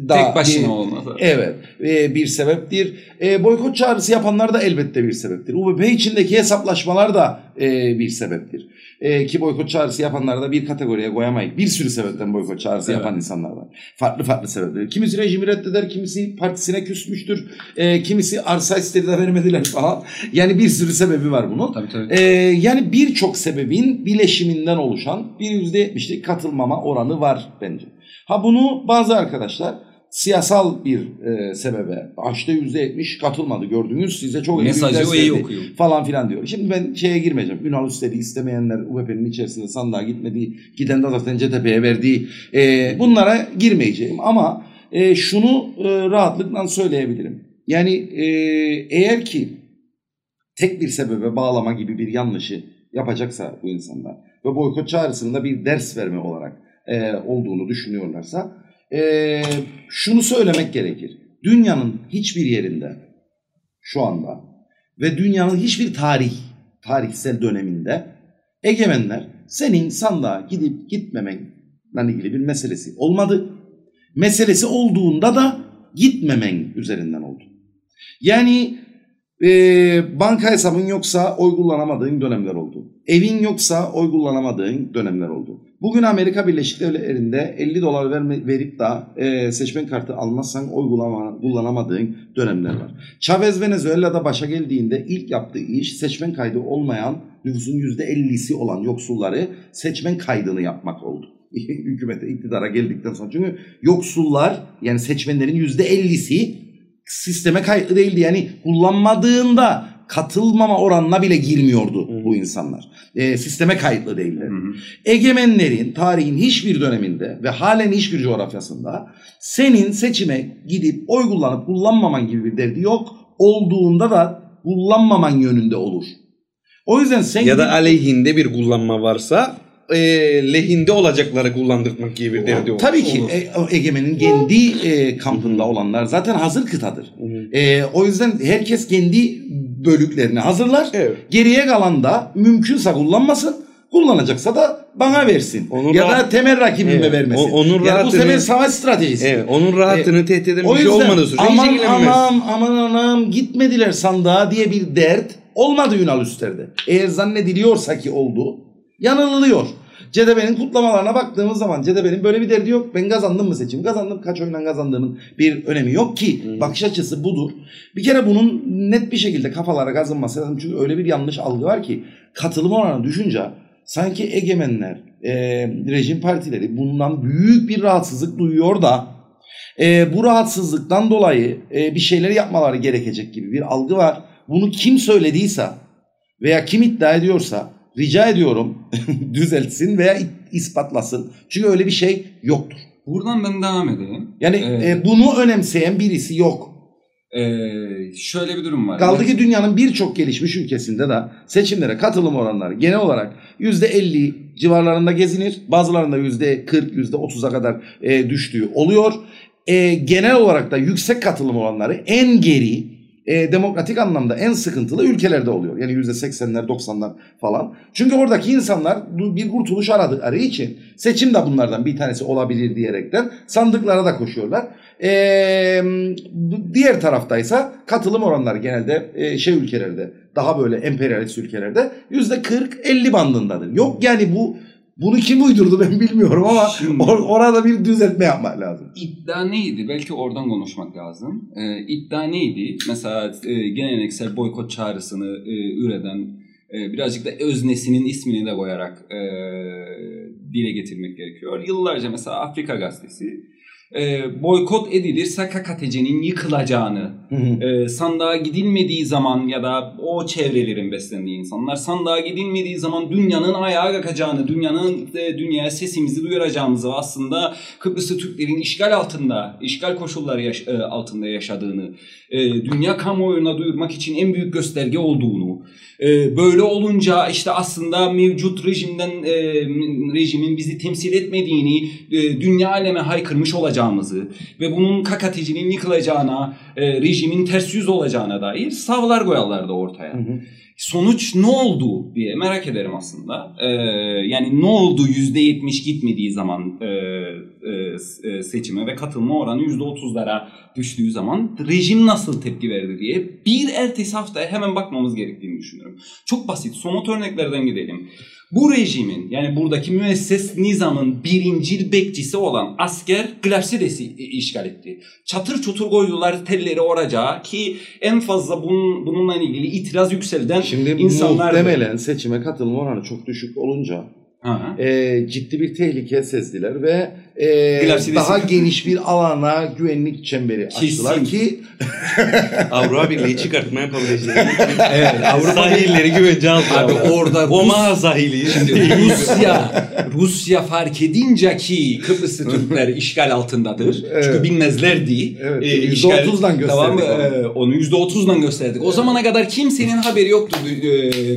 da- Tek başına bir- olmaz. Evet e, bir sebeptir. E, boykot çağrısı yapanlar da elbette bir sebeptir. UBP içindeki hesaplaşmalar da e, bir sebeptir. E, ki boykot çağrısı yapanları da bir kategoriye koyamayız. Bir sürü sebepten boykot çağrısı Evet. yapan insanlar var. Farklı farklı sebepler. Kimisi rejimi reddeder, kimisi partisine küsmüştür, e, kimisi arsa istedi de vermediler falan. Yani bir sürü sebebi var bunun. Tabii tabii. Ee, yani birçok sebebin bileşiminden oluşan bir %70'lik katılmama oranı var bence. Ha bunu bazı arkadaşlar siyasal bir e, sebebe açta %70 katılmadı gördünüz size çok Mesajı o iyi okuyor. falan filan diyor. Şimdi ben şeye girmeyeceğim. Ünal Üsteli istemeyenler UBP'nin içerisinde sandığa gitmediği, giden de zaten CTP'ye verdiği e, bunlara girmeyeceğim. Ama e, şunu e, rahatlıkla söyleyebilirim. Yani e, eğer ki tek bir sebebe bağlama gibi bir yanlışı yapacaksa bu insanlar ve boykot çağrısının da bir ders verme olarak e, olduğunu düşünüyorlarsa e, şunu söylemek gerekir. Dünyanın hiçbir yerinde şu anda ve dünyanın hiçbir tarih, tarihsel döneminde egemenler senin sandığa gidip gitmemenle ilgili bir meselesi olmadı. Meselesi olduğunda da gitmemen üzerinden oldu. Yani e, banka hesabın yoksa oy kullanamadığın dönemler oldu. Evin yoksa oy kullanamadığın dönemler oldu. Bugün Amerika Birleşik Devletleri'nde 50 dolar verme, verip de e, seçmen kartı almazsan oy kullanama- kullanamadığın dönemler var. Chavez Venezuela'da başa geldiğinde ilk yaptığı iş seçmen kaydı olmayan nüfusun %50'si olan yoksulları seçmen kaydını yapmak oldu. *laughs* Hükümete iktidara geldikten sonra çünkü yoksullar yani seçmenlerin %50'si sisteme kayıtlı değildi. Yani kullanmadığında katılmama oranına bile girmiyordu bu insanlar. E, sisteme kayıtlı değiller. Egemenlerin tarihin hiçbir döneminde ve halen hiçbir coğrafyasında senin seçime gidip oy kullanıp kullanmaman gibi bir derdi yok. Olduğunda da kullanmaman yönünde olur. O yüzden sen Ya da aleyhinde bir kullanma varsa e, lehinde olacakları kullandırmak gibi bir derdi olur. Tabii ki Olur. e, egemenin kendi e, kampında olanlar zaten hazır kıtadır. E, o yüzden herkes kendi bölüklerini hazırlar. Evet. Geriye kalan da mümkünse kullanmasın. Kullanacaksa da bana versin. Onun ya da rahat- temel rakibime Evet. vermesin. O- onun yani bu rahatını- sefer savaş stratejisi. Evet, onun rahatını tehdit eden bir şey olmadığı sürece aman ilgilenmez. aman aman anam gitmediler sandığa diye bir dert olmadı Ünal Üster'de. Eğer zannediliyorsa ki oldu yanılıyor. CDP'nin kutlamalarına baktığımız zaman CDP'nin böyle bir derdi yok. Ben kazandım mı seçim? Kazandım. Kaç oyundan kazandığımın bir önemi yok ki. Hı. Bakış açısı budur. Bir kere bunun net bir şekilde kafalara kazınması lazım. Çünkü öyle bir yanlış algı var ki katılım oranı düşünce sanki egemenler, e, rejim partileri bundan büyük bir rahatsızlık duyuyor da e, bu rahatsızlıktan dolayı e, bir şeyler yapmaları gerekecek gibi bir algı var. Bunu kim söylediyse veya kim iddia ediyorsa rica ediyorum *laughs* düzeltsin veya ispatlasın. Çünkü öyle bir şey yoktur. Buradan ben devam edeyim. Yani Evet. e, bunu önemseyen birisi yok. Ee, şöyle bir durum var. Kaldı ki dünyanın birçok gelişmiş ülkesinde de seçimlere katılım oranları genel olarak %50 civarlarında gezinir. Bazılarında %40, %30'a kadar e, düştüğü oluyor. e, genel olarak da yüksek katılım olanları en geri e, demokratik anlamda en sıkıntılı ülkelerde oluyor. Yani %80'ler 90'lar falan. Çünkü oradaki insanlar bir kurtuluş aradıkları için seçim de bunlardan bir tanesi olabilir diyerekten sandıklara da koşuyorlar. E, diğer taraftaysa katılım oranları genelde e, şey ülkelerde daha böyle emperyalist ülkelerde %40-50 bandındadır. Yok yani bu bunu kim uydurdu ben bilmiyorum ama Şimdi- or- orada bir düzeltme yapmak lazım. İddia neydi? Belki oradan konuşmak lazım. Ee, iddia neydi? Mesela e, geleneksel boykot çağrısını e, üreten e, birazcık da öznesinin ismini de koyarak e, dile getirmek gerekiyor. Yıllarca mesela Afrika gazetesi e, boykot edilirse KKTC'nin yıkılacağını, e, sandığa gidilmediği zaman ya da o çevrelerin beslendiği insanlar sandığa gidilmediği zaman dünyanın ayağa kalkacağını, dünyanın e, dünyaya sesimizi duyuracağımızı ve aslında Kıbrıs'ı Türklerin işgal altında, işgal koşulları yaş- e, altında yaşadığını, e, dünya kamuoyuna duyurmak için en büyük gösterge olduğunu, e, böyle olunca işte aslında mevcut rejimden e, rejimin bizi temsil etmediğini, e, dünya aleme haykırmış olacağımızı ve bunun KKTC'nin yıkılacağına, e, rejimin ters yüz olacağına dair savlar koyarlardı ortaya. Hı hı. Sonuç ne oldu diye merak ederim aslında. Ee, yani ne oldu %70 gitmediği zaman e, e, e, seçime ve katılma oranı %30'lara düştüğü zaman rejim nasıl tepki verdi diye bir ertesi haftaya hemen bakmamız gerektiğini düşünüyorum. Çok basit somut örneklerden gidelim. Bu rejimin yani buradaki müesses nizamın birincil bekçisi olan asker Glarsides'i işgal etti. Çatır çutur koydular telleri oracağa ki en fazla bunun, bununla ilgili itiraz yükselden Şimdi insanlar... muhtemelen seçime katılma oranı çok düşük olunca e, ciddi bir tehlike sezdiler ve e, daha geniş bir alana güvenlik çemberi açtılar ki *laughs* Avrupa Birliği çıkartma yapabileceği *laughs* Evet, Avrupa sahilleri güvence altına Abi orada Omaha sahili. şimdi Rusya Rusya fark edince ki Kıbrıslı Türkler *laughs* işgal altındadır. Evet. Çünkü bilmezlerdi. Evet, Ee, %30'dan gösterdik Tamam mı? onu. Ee, onu %30'dan gösterdik. O zamana kadar kimsenin haberi yoktu e,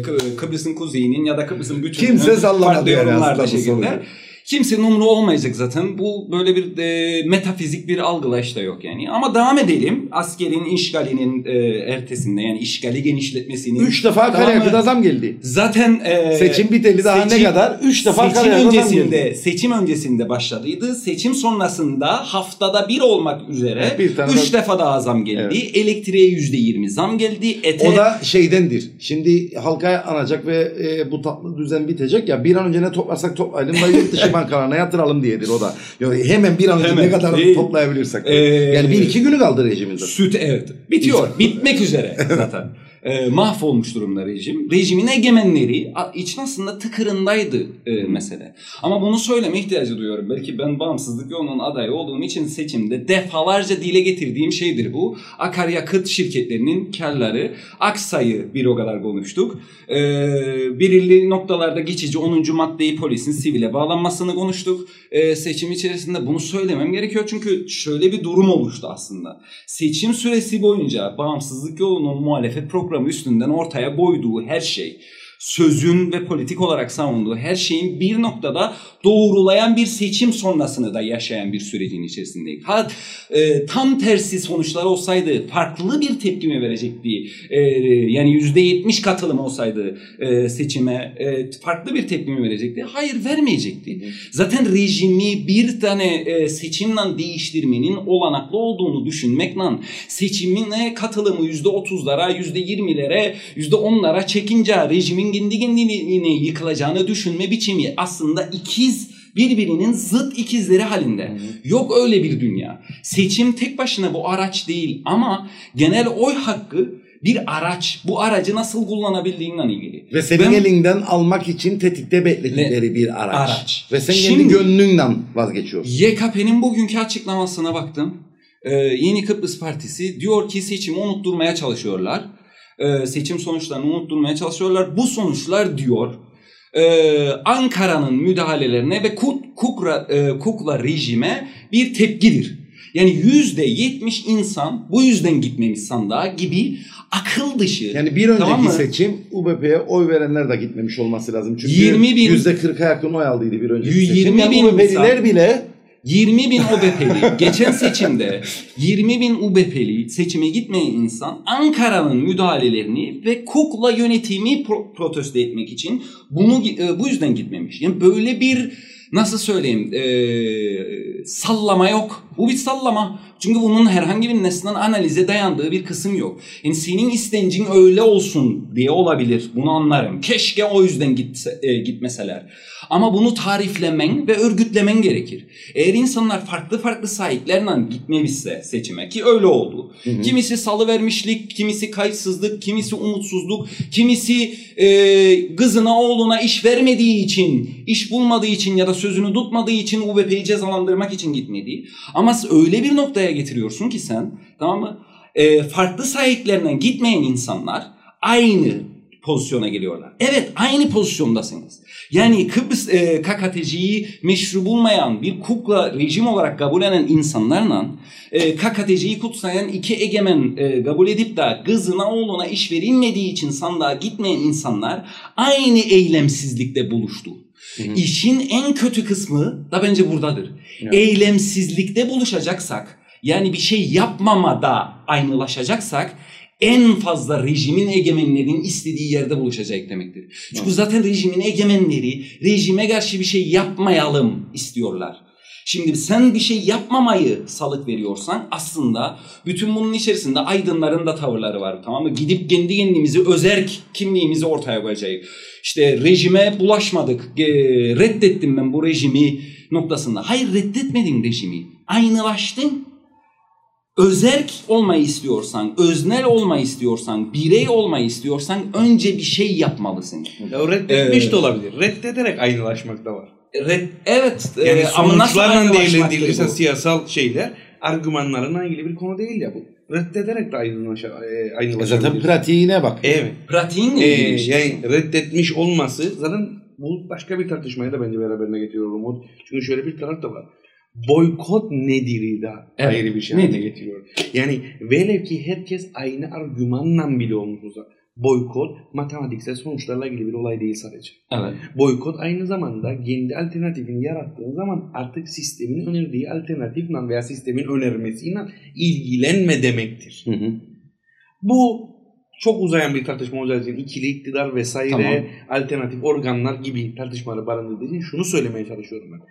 Kı- Kıbrıs'ın kuzeyinin ya da Kıbrıs'ın bütün Kimse sallamadı yani aslında şekilde. Kimsenin umru olmayacak zaten. Bu böyle bir e, metafizik bir algılayış da yok yani. Ama devam edelim. Askerin işgalinin e, ertesinde yani işgali genişletmesinin. 3 defa akaryakıta zam geldi. Zaten e, Seçim biteli daha ne kadar? Üç defa seçim öncesinde geldi. seçim öncesinde başladıydı. Seçim sonrasında haftada bir olmak üzere Bir tane üç daha- defa daha zam geldi. Elektriğe yüzde yirmi zam geldi. Ete O da şeydendir. Şimdi halka anacak ve e, bu tatlı düzen bitecek ya bir an önce ne toplarsak toplayalım da yurt dışı bankalarına yatıralım diyedir o da. Yani hemen bir an önce Hemen. ne kadar Değil. toplayabilirsek. Ee, yani bir iki günü kaldı rejimin zaten. Süt evet. Bitiyor. Bitmek üzere *laughs* zaten. Ee, mahvolmuş durumda rejim. Rejimin egemenleri için aslında tıkırındaydı e, mesele. Ama bunu söyleme ihtiyacı duyuyorum. Belki ben bağımsızlık yolunun adayı olduğum için seçimde defalarca dile getirdiğim şeydir bu. Akaryakıt şirketlerinin karları. Aksa'yı bir o kadar konuştuk. Ee, belirli noktalarda geçici 10. maddeyi polisin sivile bağlanmasını konuştuk. Ee, seçim içerisinde bunu söylemem gerekiyor. Çünkü şöyle bir durum oluştu aslında. Seçim süresi boyunca bağımsızlık yolunun muhalefet programı üstünden ortaya koyduğu her şey sözün ve politik olarak savunduğu her şeyin bir noktada doğrulayan bir seçim sonrasını da yaşayan bir sürecin içerisindeyiz. Ha, e, tam tersi sonuçlar olsaydı farklı bir tepki mi verecekti? E, yani %70 katılım olsaydı e, seçime e, farklı bir tepki mi verecekti? Hayır vermeyecekti. Zaten rejimi bir tane e, seçimle değiştirmenin olanaklı olduğunu düşünmekle seçimine katılımı %30'lara, %20'lere, %10'lara çekince rejimin kendi kendine yıkılacağını düşünme biçimi aslında ikiz birbirinin zıt ikizleri halinde. Yok öyle bir dünya. Seçim tek başına bu araç değil ama genel oy hakkı bir araç. Bu aracı nasıl kullanabildiğinden ilgili. Ve senin Ben- elinden almak için tetikte bekledikleri bir araç. Araç. Ve sen Şimdi- kendi gönlünden vazgeçiyorsun. YKP'nin bugünkü açıklamasına baktım. Ee, Yeni Kıbrıs Partisi diyor ki seçimi unutturmaya çalışıyorlar. Ee, seçim sonuçlarını unutturmaya çalışıyorlar. Bu sonuçlar diyor e, Ankara'nın müdahalelerine ve Kuk- Kukla, e, Kukla rejime bir tepkidir. Yani yüzde yetmiş insan bu yüzden gitmemiş sandığa gibi akıl dışı. Yani bir önceki Tamam mı? seçim UBP'ye oy verenler de gitmemiş olması lazım. Çünkü 20 bin- %40'a yakın oy aldıydı bir önceki 20 seçim. Yani bin UBP'liler insan- bile 20 bin UBP'li geçen seçimde 20 bin UBP'li seçime gitmeyen insan Ankara'nın müdahalelerini ve kukla yönetimi pro- protesto etmek için bunu e, bu yüzden gitmemiş. Yani böyle bir nasıl söyleyeyim e, sallama yok. Bu bir sallama. Çünkü bunun herhangi bir nesnel analize dayandığı bir kısım yok. Yani senin istencin öyle olsun diye olabilir. Bunu anlarım. Keşke o yüzden gitse, e, gitmeseler. Ama bunu tariflemen ve örgütlemen gerekir. Eğer insanlar farklı farklı sahiplerle gitmemişse seçime ki öyle oldu. Hı hı. Kimisi salıvermişlik, kimisi kayıtsızlık, kimisi umutsuzluk, kimisi e, kızına oğluna iş vermediği için, iş bulmadığı için ya da sözünü tutmadığı için UBP'yi cezalandırmak için gitmediği. Ama öyle bir noktaya getiriyorsun ki sen tamam mı? E, farklı sahiplerinden gitmeyen insanlar aynı pozisyona geliyorlar. Evet aynı pozisyondasınız. Yani Kıbrıs e, KKTC'yi meşru bulmayan bir kukla rejim olarak kabul eden insanlarla e, KKTC'yi kutsayan iki egemen e, kabul edip de kızına oğluna iş verilmediği için sandığa gitmeyen insanlar aynı eylemsizlikte buluştu. Hı hı. İşin en kötü kısmı da bence buradadır. Evet. Eylemsizlikte buluşacaksak yani bir şey yapmamada aynılaşacaksak en fazla rejimin egemenlerinin istediği yerde buluşacak demektir. Çünkü Evet. zaten rejimin egemenleri rejime karşı bir şey yapmayalım istiyorlar. Şimdi sen bir şey yapmamayı salık veriyorsan aslında bütün bunun içerisinde aydınların da tavırları var tamam mı? Gidip kendi kendimizi özerk kimliğimizi ortaya koyacağız. İşte rejime bulaşmadık, e, reddettim ben bu rejimi noktasında. Hayır reddetmedin rejimi, aynılaştın. Özerk olmayı istiyorsan, öznel olmayı istiyorsan, birey olmayı istiyorsan önce bir şey yapmalısın. Ya reddetmiş Ee, de olabilir. Reddederek aynılaşmak da var. Red, evet e, Yani nasıl sonuçlarla değerlendirilirse siyasal şeyler argümanlarına ilgili bir konu değil ya bu. Reddederek de aynılaşa, e, E aynılaşabilir. Zaten pratiğine bak. Evet. Ee, ilgili bir şey. yani reddetmiş olması zaten bu başka bir tartışmayı da bence beraberine getiriyor Umut. Çünkü şöyle bir taraf da var. Boykot nedir'i de Evet, ayrı bir şey nedir? haline getiriyor. Yani velev ki herkes aynı argümanla bile olmuş olsa boykot matematiksel sonuçlarla ilgili bir olay değil sadece. Evet. Boykot aynı zamanda kendi alternatifini yarattığın zaman artık sistemin önerdiği alternatifle veya sistemin önermesiyle ilgilenme demektir. Hı hı. Bu çok uzayan bir tartışma olacağı için ikili iktidar vesaire Tamam. alternatif organlar gibi tartışmaları barındırdığı için şunu söylemeye çalışıyorum ben.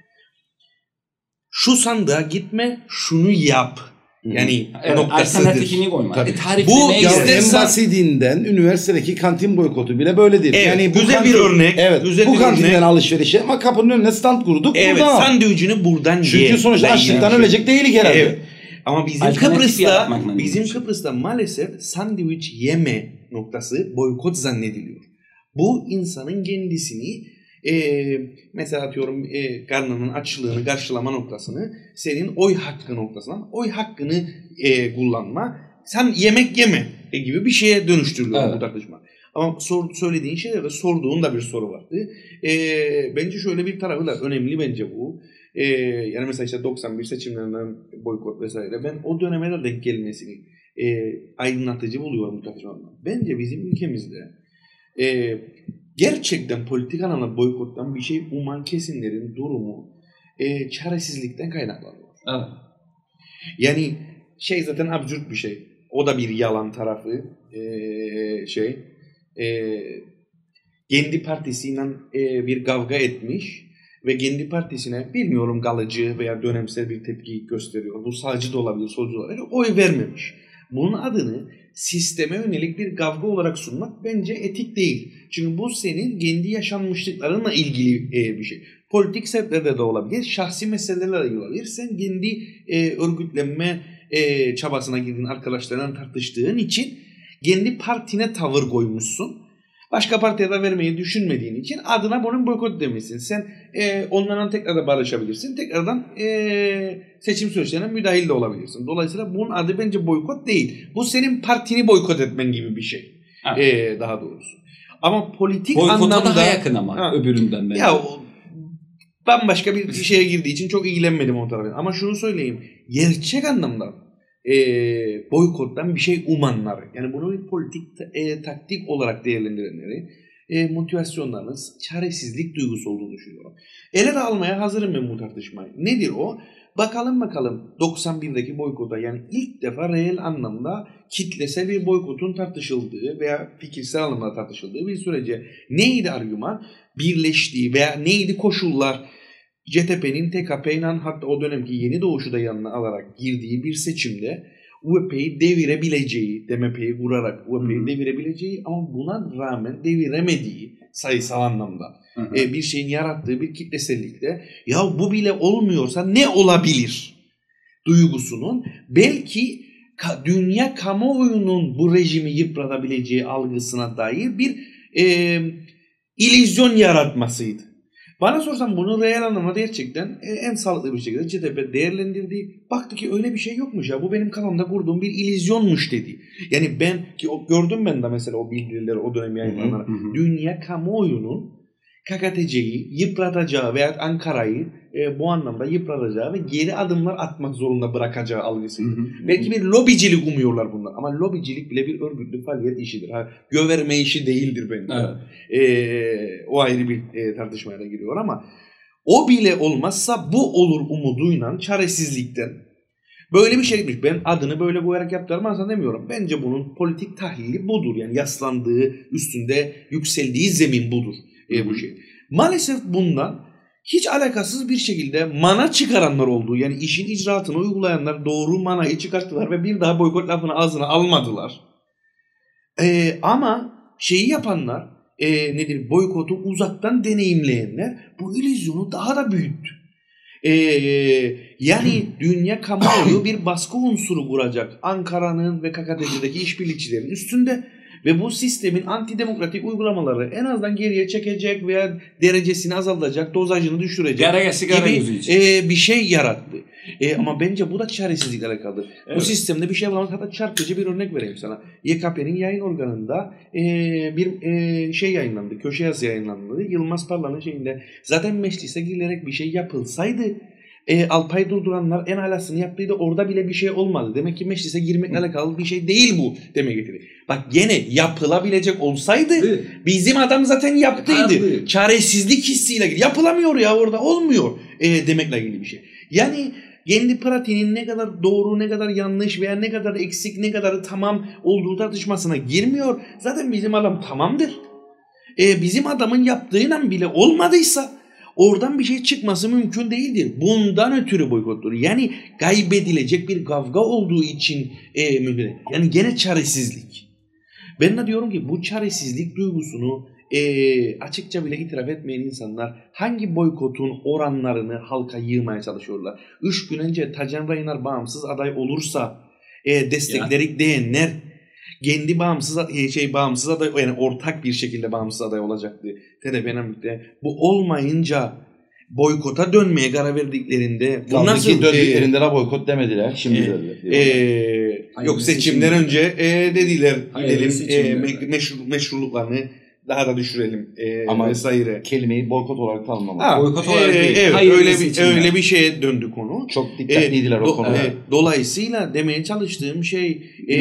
Şu sandığa gitme, şunu yap. Yani Evet, noktasıdır. alternatifini koymak. E, Bu işte- en İstersen- basitinden üniversitedeki kantin boykotu bile böyledir. Evet, yani bu güzel bir örnek, Evet, güzel bu bir kantinden örnek. alışverişe ama kapının önüne stand kurduk. Evet, buradan sandviçini buradan ye. Çünkü sonuçta açlıktan ölecek değilik herhalde. Evet. Ama bizim Alternatif Kıbrıs'ta bizim. Kıbrıs'ta maalesef sandviç yeme noktası boykot zannediliyor. Bu insanın kendisini e, mesela atıyorum e, karnının açlığını karşılama noktasını senin oy hakkı noktasından oy hakkını e, kullanma sen yemek yeme e, gibi bir şeye dönüştürülüyor Evet. bu tartışma. Ama sor, söylediğin şeylerde sorduğun da bir soru vardı. E, bence şöyle bir tarafı da önemli bence bu. E, yani mesela işte 91 seçimlerinden boykot vesaire ben o döneme de denk gelmesini e, aydınlatıcı buluyorum bu tartışmalarda. Bence bizim ülkemizde e, gerçekten politik anlamda boykottan bir şey uman kesimlerin durumu e, çaresizlikten kaynaklanıyor. Evet. Yani şey zaten absürt bir şey. O da bir yalan tarafı. E, şey e, kendi partisiyle e, bir kavga etmiş ve kendi partisine bilmiyorum kalıcı veya dönemsel bir tepki gösteriyor. Bu sağcı da olabilir, solcu da olabilir. Oy vermemiş. Bunun adını sisteme yönelik bir kavga olarak sunmak bence etik değil. Çünkü bu senin kendi yaşanmışlıklarınla ilgili e, bir şey. Politik sebeplerde de olabilir, şahsi meselelerle de olabilir. Sen kendi e, örgütlenme e, çabasına girdiğin arkadaşlarla tartıştığın için kendi partine tavır koymuşsun. Başka partiye de vermeyi düşünmediğin için adına bunun boykot demişsin. Sen e, onlarla tekrar da barışabilirsin. Tekrardan e, seçim süreçlerine müdahil de olabilirsin. Dolayısıyla bunun adı bence boykot değil. Bu senin partini boykot etmen gibi bir şey. Evet. E, daha doğrusu. Ama politik Boykota anlamda... daha yakın ama Ha. öbüründen bence. Ya o bambaşka bir şeye girdiği için çok ilgilenmedim o tarafa. Ama şunu söyleyeyim. Gerçek anlamda e, boykottan bir şey umanlar. Yani bunu bir politik e, taktik olarak değerlendirenleri e, motivasyonlarının çaresizlik duygusu olduğunu düşünüyorum. Ele de almaya hazırım ben bu tartışmayı. Nedir o? Bakalım bakalım 91'deki boykota yani ilk defa reel anlamda kitlesel bir boykotun tartışıldığı veya fikirsel anlamda tartışıldığı bir sürece neydi argüman? Birleştiği veya neydi koşullar? CTP'nin TKP ile hatta o dönemki yeni doğuşu da yanına alarak girdiği bir seçimde UEP'yi devirebileceği, DMP'yi kurarak UEP'yi devirebileceği ama buna rağmen deviremediği sayısal anlamda Hı hı. e, bir şeyin yarattığı bir kitlesellikle ya bu bile olmuyorsa ne olabilir duygusunun belki ka- dünya kamuoyunun bu rejimi yıpratabileceği algısına dair bir e, illüzyon yaratmasıydı. Bana sorsan bunu reel anlamda gerçekten e, en sağlıklı bir şekilde CTP değerlendirdi. Baktı ki öyle bir şey yokmuş ya. Bu benim kafamda kurduğum bir illüzyonmuş dedi. Yani ben ki gördüm ben de mesela o bildirileri o dönem yayınlanan dünya kamuoyunun KKTC'yi yıpratacağı veya Ankara'yı e, bu anlamda yıpratacağı ve geri adımlar atmak zorunda bırakacağı algısıydı. Hı hı. Belki bir lobicilik umuyorlar bunlar ama lobicilik bile bir örgütlü faaliyet işidir. Ha, göverme işi değildir bence. Evet. Ee, o ayrı bir e, tartışmaya da giriyor ama o bile olmazsa bu olur umuduyla çaresizlikten böyle bir şey gitmiş. Ben adını böyle koyarak yaptırmazsan demiyorum. Bence bunun politik tahlili budur. Yani yaslandığı, üstünde yükseldiği zemin budur e, bu şey. Maalesef bundan hiç alakasız bir şekilde mana çıkaranlar olduğu yani işin icraatını uygulayanlar doğru manayı çıkarttılar ve bir daha boykot lafını ağzına almadılar. Ee, ama şeyi yapanlar e, nedir boykotu uzaktan deneyimleyenler bu illüzyonu daha da büyüttü. Ee, yani dünya kamuoyu bir baskı unsuru kuracak Ankara'nın ve KKTC'deki işbirlikçilerin üstünde ve bu sistemin antidemokratik uygulamaları en azından geriye çekecek veya derecesini azaltacak, dozajını düşürecek Gara sigara gibi e, bir şey yarattı. E, ama bence bu da çaresizlikle alakalı. Bu Evet. sistemde bir şey var. Hatta çarpıcı bir örnek vereyim sana. YKP'nin yayın organında e, bir e, şey yayınlandı. Köşe yazı yayınlandı. Yılmaz Parla'nın şeyinde. Zaten meclise girilerek bir şey yapılsaydı e, Alpay durduranlar en alasını yaptıydı. Orada bile bir şey olmadı. Demek ki meclise girmekle alakalı bir şey değil bu demek getiriyor. Bak gene yapılabilecek olsaydı Bizim adam zaten yaptıydı. Çaresizlik hissiyle. Yapılamıyor ya orada olmuyor e, demekle ilgili bir şey. Yani kendi pratiğinin ne kadar doğru, ne kadar yanlış veya ne kadar eksik, ne kadar tamam olduğu tartışmasına girmiyor. Zaten bizim adam tamamdır. E, bizim adamın yaptığıyla bile olmadıysa oradan bir şey çıkması mümkün değildir. Bundan ötürü boykottur. Yani kaybedilecek bir kavga olduğu için e, mümkün değil. Yani gene çaresizlik. Ben de diyorum ki bu çaresizlik duygusunu e, açıkça bile itiraf etmeyen insanlar hangi boykotun oranlarını halka yığmaya çalışıyorlar? Üç gün önce Tacan Raynar bağımsız aday olursa e, desteklerik diyenler kendi bağımsız e, şey bağımsız aday yani ortak bir şekilde bağımsız aday olacaktı TDP'nin birlikte. Bu olmayınca boykota dönmeye karar verdiklerinde bu nasıl e, döndüklerinde de boykot demediler. Şimdi e, dediler. Hayırlı yok seçimden seçimler. önce e, dediler Hayırlı gidelim e, me- meşru, meşruluklarını daha da düşürelim e, Ama- vesaire. Kelimeyi boykot olarak tanımlamak. Ha, boykot olarak e, değil, Evet, hayırlı öyle bir seçimler. öyle bir şeye döndü konu. Çok dikkatliydiler E, o do- konuda. e, dolayısıyla demeye çalıştığım şey e,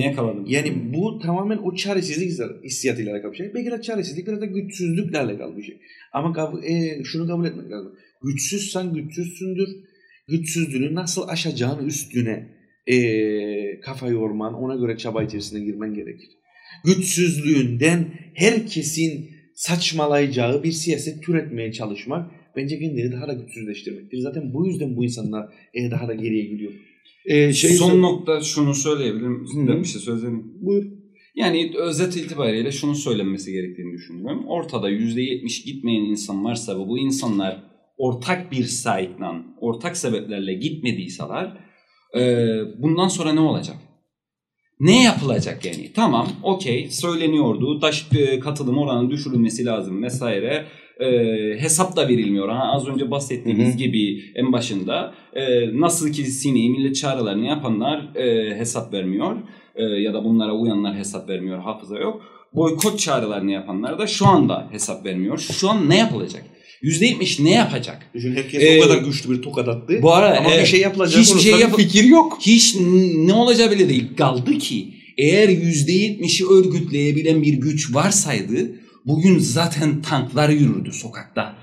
yakaladım. yani bu tamamen o çaresizlik hissiyatıyla alakalı bir şey. Belki de çaresizlik biraz da güçsüzlükle alakalı bir şey. Ama kabul, e, şunu kabul etmek lazım. Güçsüzsen güçsüzsündür. Güçsüzlüğünü nasıl aşacağını üstüne e, kafa yorman, ona göre çaba içerisine girmen gerekir. Güçsüzlüğünden herkesin saçmalayacağı bir siyaset türetmeye çalışmak bence kendini daha da güçsüzleştirmektir. Zaten bu yüzden bu insanlar e, daha da geriye gidiyor. E, şey Son nokta şunu söyleyebilirim. Hı. Bir şey söyleyeyim. Buyur. Yani özet itibariyle şunu söylenmesi gerektiğini düşünüyorum. Ortada %70 gitmeyen insan varsa ve bu insanlar ortak bir sahiple, ortak sebeplerle gitmediyseler e, bundan sonra ne olacak? Ne yapılacak yani? Tamam, okey, söyleniyordu. Taş e, katılım oranının düşürülmesi lazım vesaire. E, hesap da verilmiyor. Ha, az önce bahsettiğimiz Hı hı. gibi en başında e, nasıl ki sineği millet çağrılarını yapanlar e, hesap vermiyor e, ya da bunlara uyanlar hesap vermiyor, hafıza yok. Boykot çağrılarını yapanlar da şu anda hesap vermiyor. Şu an ne yapılacak? %70 ne yapacak? Herkes Ee, o kadar güçlü bir tokat attı. Bu arada Ama evet, bir şey yapılacak hiçbir şey yap- fikir yok. hiç ne olacağı bile değil. Kaldı ki eğer %70'i örgütleyebilen bir güç varsaydı Bugün zaten tanklar yürüdü sokakta.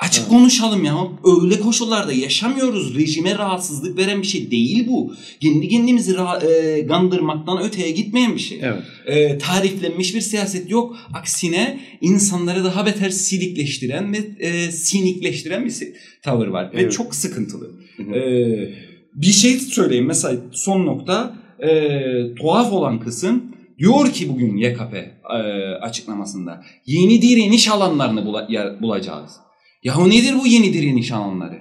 Açık konuşalım ya. Öyle koşullarda yaşamıyoruz. Rejime rahatsızlık veren bir şey değil bu. Kendi kendimizi ra- e, gandırmaktan öteye gitmeyen bir şey. Evet. E, tariflenmiş bir siyaset yok. Aksine insanları daha beter silikleştiren ve e, sinikleştiren bir tavır var. Ve Evet. çok sıkıntılı. Hı hı. Ee, bir şey söyleyeyim mesela son nokta e, tuhaf olan kısım diyor ki bugün YKP e, açıklamasında yeni direniş alanlarını bula- yer- bulacağız. Yahu nedir bu yeni direniş alanları?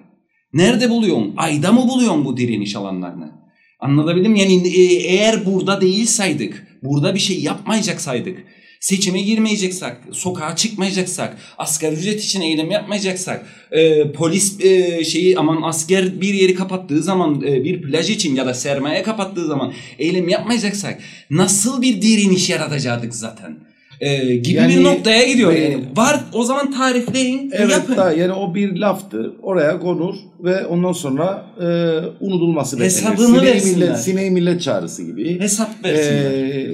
Nerede buluyorsun? Ayda mı buluyorsun bu direniş alanlarını? Anlatabildim yani e, eğer burada değilsaydık, burada bir şey yapmayacaksaydık, seçime girmeyeceksek, sokağa çıkmayacaksak, asgari ücret için eylem yapmayacaksak, e, polis e, şeyi aman asker bir yeri kapattığı zaman e, bir plaj için ya da sermaye kapattığı zaman eylem yapmayacaksak nasıl bir direniş yaratacaktık zaten? E, gibi Yani- bir noktaya gidiyor Ve- yani. Var o zaman tarifleyin, Evet yapın. da yani o bir laftı. Oraya konur ve ondan sonra e, unutulması beklenir. Hesabını Sineği versinler. millet, sineği millet çağrısı gibi. Hesap versinler.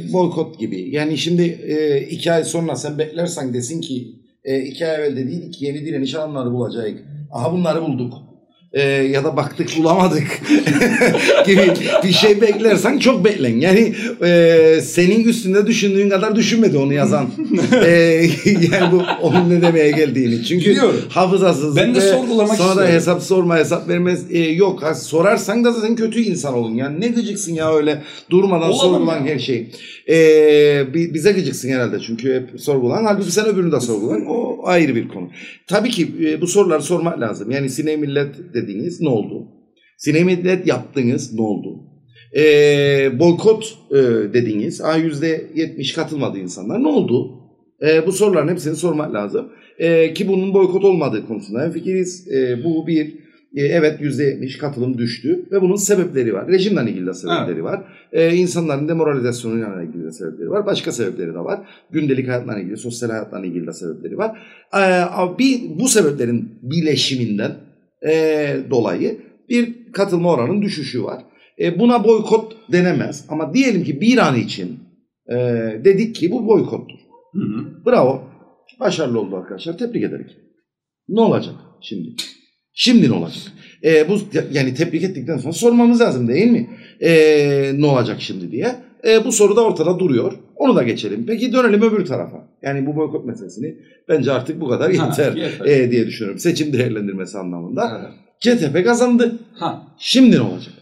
E, boykot gibi. Yani şimdi e, iki ay sonra sen beklersen desin ki e, iki ay evvel dediydik ki yeni direniş alanları bulacak. Aha bunları bulduk. E, ya da baktık bulamadık *laughs* gibi bir şey beklersen çok beklen. Yani e, senin üstünde düşündüğün kadar düşünmedi onu yazan. *laughs* e, yani bu onun ne demeye geldiğini. Çünkü Biliyorum. hafızasız Ben de sorgulamak sonra da istiyorum. hesap sorma hesap vermez e, yok ha, sorarsan da zaten kötü insan olun yani ne gıcıksın ya öyle durmadan Olamam sorgulan ya. her şey e, bi- bize gıcıksın herhalde çünkü hep sorgulan halbuki sen öbürünü de sorgulan o ayrı bir konu. Tabii ki e, bu soruları sormak lazım. Yani sine millet dediğiniz ne oldu? Sine millet yaptınız ne oldu? E, boykot e, dediğiniz yüzde yetmiş katılmadı insanlar. Ne oldu? E, bu soruların hepsini sormak lazım. E, ki bunun boykot olmadığı konusunda fikiriz. E, bu bir evet %70 katılım düştü ve bunun sebepleri var. Rejimle ilgili de sebepleri var. E, insanların demoralizasyonuyla ilgili de sebepleri var. Başka sebepleri de var. Gündelik hayatla ilgili, sosyal hayatla ilgili de sebepleri var. E, bir, bu sebeplerin birleşiminden e, dolayı bir katılma oranının düşüşü var. E, buna boykot denemez ama diyelim ki bir an için e, dedik ki bu boykottur. Hı hı. Bravo. Başarılı oldu arkadaşlar. Tebrik ederim. Ne olacak şimdi? Şimdi ne olacak? Ee, bu yani tebrik ettikten sonra sormamız lazım değil mi? Ee, ne olacak şimdi diye. Ee, bu soru da ortada duruyor. Onu da geçelim. Peki dönelim öbür tarafa. Yani bu boykot meselesini bence artık bu kadar Ha, yeter, yeter. ee, diye düşünüyorum. Seçim değerlendirmesi anlamında. Evet. CTP kazandı. Ha. Şimdi ne olacak?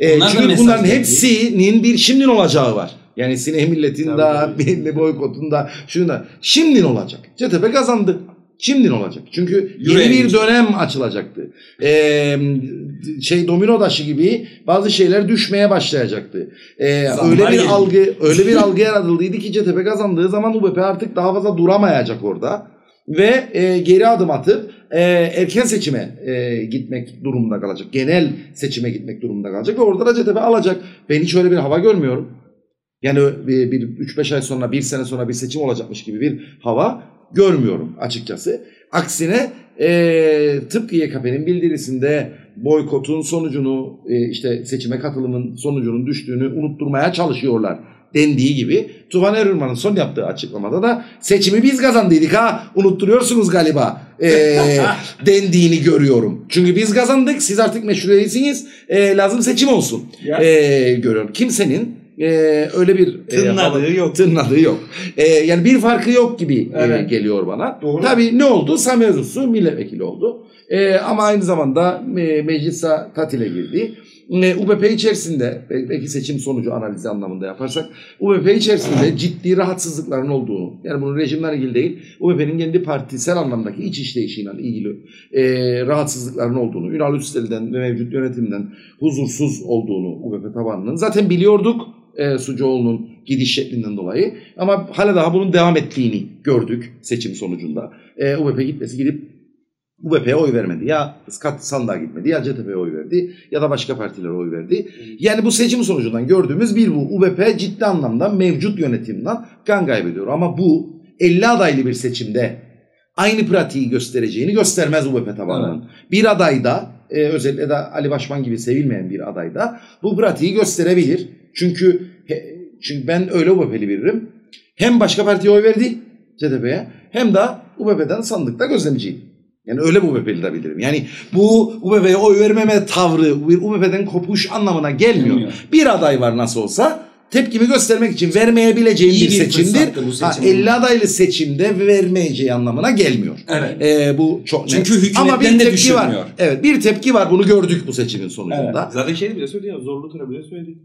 Onlar da çünkü bunların hepsinin bir şimdi ne olacağı var. Yani Sine Millet'in Tabii, da, tabii. boykotun da, şunun da. Şimdi ne olacak? CTP kazandı. Şimdi ne olacak? Çünkü yeni bir dönem açılacaktı. Ee, şey domino taşı gibi bazı şeyler düşmeye başlayacaktı. Ee, öyle bir geliyor. algı, öyle bir algı yaratıldıydı ki CTP kazandığı zaman UBP artık daha fazla duramayacak orada ve e, geri adım atıp e, erken seçime e, gitmek durumunda kalacak. Genel seçime gitmek durumunda kalacak ve orada da CTP alacak. Ben hiç öyle bir hava görmüyorum. Yani bir, bir 3-5 ay sonra, bir sene sonra bir seçim olacakmış gibi bir hava görmüyorum açıkçası. Aksine e, tıpkı YKP'nin bildirisinde boykotun sonucunu, e, işte seçime katılımın sonucunun düştüğünü unutturmaya çalışıyorlar dendiği gibi Tufan Erürman'ın son yaptığı açıklamada da seçimi biz kazandıydık ha unutturuyorsunuz galiba e, *laughs* dendiğini görüyorum. Çünkü biz kazandık siz artık meşruiyetsiniz e, lazım seçim olsun e, görüyorum. Kimsenin e, öyle bir e, Tınladığı hava- yok. Tınladığı yok. E, yani bir farkı yok gibi e, Evet. geliyor bana. Doğru. Tabii ne oldu? Sami Özüsü milletvekili oldu. E, ama aynı zamanda e, meclise tatile girdi. E, UBP içerisinde e, belki seçim sonucu analizi anlamında yaparsak UBP içerisinde ciddi rahatsızlıkların olduğunu yani bunun rejimle ilgili değil UBP'nin kendi partisel anlamdaki iç işleyişiyle ilgili e, rahatsızlıkların olduğunu Ünal Üstel'den ve mevcut yönetimden huzursuz olduğunu UBP tabanının zaten biliyorduk e, Sucuoğlu'nun gidiş şeklinden dolayı ama hala daha bunun devam ettiğini gördük seçim sonucunda. E, UBP gitmesi gidip UBP'ye oy vermedi. Ya kat sandığa gitmedi ya CTP'ye oy verdi ya da başka partilere oy verdi. Yani bu seçim sonucundan gördüğümüz bir bu. UBP ciddi anlamda mevcut yönetimden kan kaybediyor. Ama bu 50 adaylı bir seçimde aynı pratiği göstereceğini göstermez UBP tabanının. Bir adayda e, özellikle de Ali Başman gibi sevilmeyen bir adayda bu pratiği gösterebilir. Çünkü çünkü ben öyle UBP'li biririm. Hem başka partiye oy verdi CTP'ye hem de UBP'den sandıkta gözlemciyim. Yani öyle bu UBP'li de bilirim. Yani bu UBP'ye oy vermeme tavrı bir UBP'den kopuş anlamına gelmiyor. Gelmiyor. Bir aday var nasıl olsa tepkimi göstermek için vermeyebileceğim İyi bir, bir seçimdir. bu Ha, seçim. 50 adaylı seçimde vermeyeceği anlamına gelmiyor. Evet. Ee, bu çok Çünkü net. hükümetten Ama bir de tepki düşürmüyor. var. Evet bir tepki var. Bunu gördük bu seçimin sonucunda. Zaten şey bile söyledi ya zorlu bile söyledi.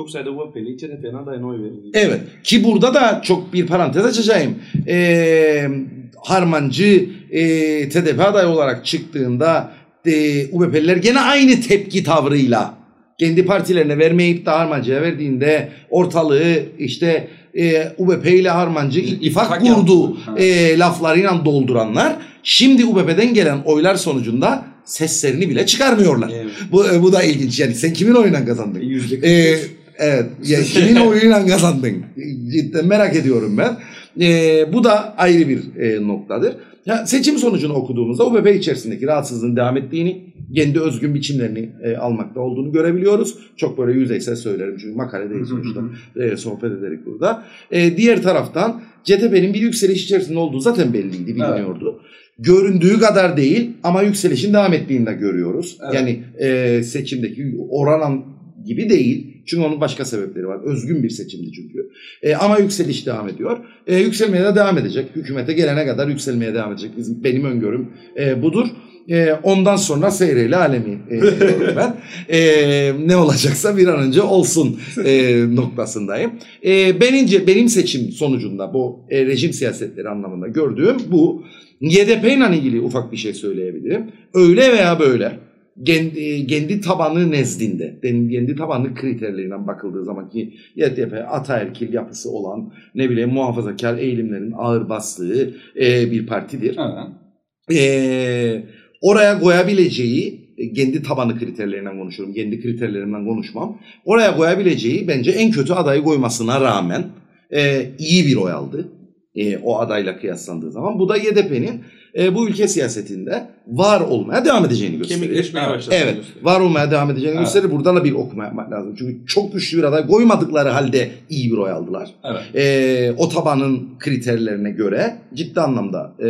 Çok sayıda UAP'li CHP'nin adayına oy verildi. Evet ki burada da çok bir parantez açacağım. Ee, Harmancı e, TDP adayı olarak çıktığında e, UBP'liler gene aynı tepki tavrıyla kendi partilerine vermeyip de Harmancı'ya verdiğinde ortalığı işte e, UBP ile Harmancı ittifak İttifak kurdu e, laflarıyla dolduranlar şimdi UBP'den gelen oylar sonucunda seslerini bile çıkarmıyorlar. Evet. Bu, e, bu da ilginç yani sen kimin oyundan kazandın? Yüzde Ee, evet. *laughs* Ya, kimin oyunuyla kazandın? Cidden merak ediyorum ben. Ee, bu da ayrı bir e, noktadır. Ya, seçim sonucunu okuduğumuzda UBP içerisindeki rahatsızlığın devam ettiğini, kendi özgün biçimlerini e, almakta olduğunu görebiliyoruz. Çok böyle yüzeysel söylerim çünkü makale değil sonuçta. e, sohbet ederek burada. E, diğer taraftan CTP'nin bir yükseliş içerisinde olduğu zaten belliydi, biliniyordu. Göründüğü kadar değil ama yükselişin devam ettiğini de görüyoruz. Evet. Yani e, seçimdeki oran gibi değil. Çünkü onun başka sebepleri var. Özgün bir seçimdi çünkü. E, ama yükseliş devam ediyor. E, yükselmeye de devam edecek. Hükümete gelene kadar yükselmeye devam edecek. Bizim, benim öngörüm e, budur. E, ondan sonra seyreyle alemi e, *laughs* ben. E, ne olacaksa bir an önce olsun e, *laughs* noktasındayım. E, benince, benim seçim sonucunda bu e, rejim siyasetleri anlamında gördüğüm bu. YDP ile ilgili ufak bir şey söyleyebilirim. Öyle veya böyle kendi, kendi tabanı nezdinde, kendi tabanı kriterlerinden bakıldığı zaman ki YDP ataerkil yapısı olan ne bileyim muhafazakar eğilimlerin ağır bastığı e, bir partidir. Evet. E, oraya koyabileceği e, kendi tabanı kriterlerinden konuşuyorum. Kendi kriterlerimden konuşmam. Oraya koyabileceği bence en kötü adayı koymasına rağmen e, iyi bir oy aldı. E, o adayla kıyaslandığı zaman. Bu da YDP'nin e, bu ülke siyasetinde var olmaya devam edeceğini gösteriyor. Kemikleşmeye Evet. başladı. Evet, var olmaya devam edeceğini Evet. gösterir. Buradan da bir okuma yapmak lazım. Çünkü çok güçlü bir aday koymadıkları halde iyi bir oy aldılar. Evet. Ee, o tabanın kriterlerine göre ciddi anlamda e,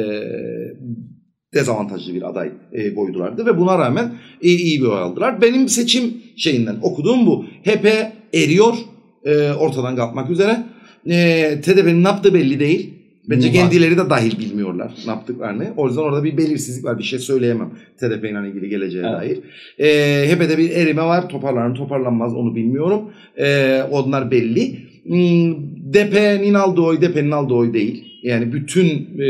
dezavantajlı bir aday e, koydulardı ve buna rağmen e, iyi bir oy aldılar. Benim seçim şeyinden okuduğum bu. HP eriyor, e, ortadan kalkmak üzere. E, TDP'nin ne yaptığı belli değil. Bence Var. kendileri de dahil bilmiyorlar ne yaptıklarını. O yüzden orada bir belirsizlik var. Bir şey söyleyemem TDP ile ilgili geleceğe Evet. dair. E, HEP'de bir erime var. Toparlanır toparlanmaz onu bilmiyorum. E, onlar belli. Hmm, DP'nin aldığı oy DP'nin aldığı oy değil. Yani bütün e,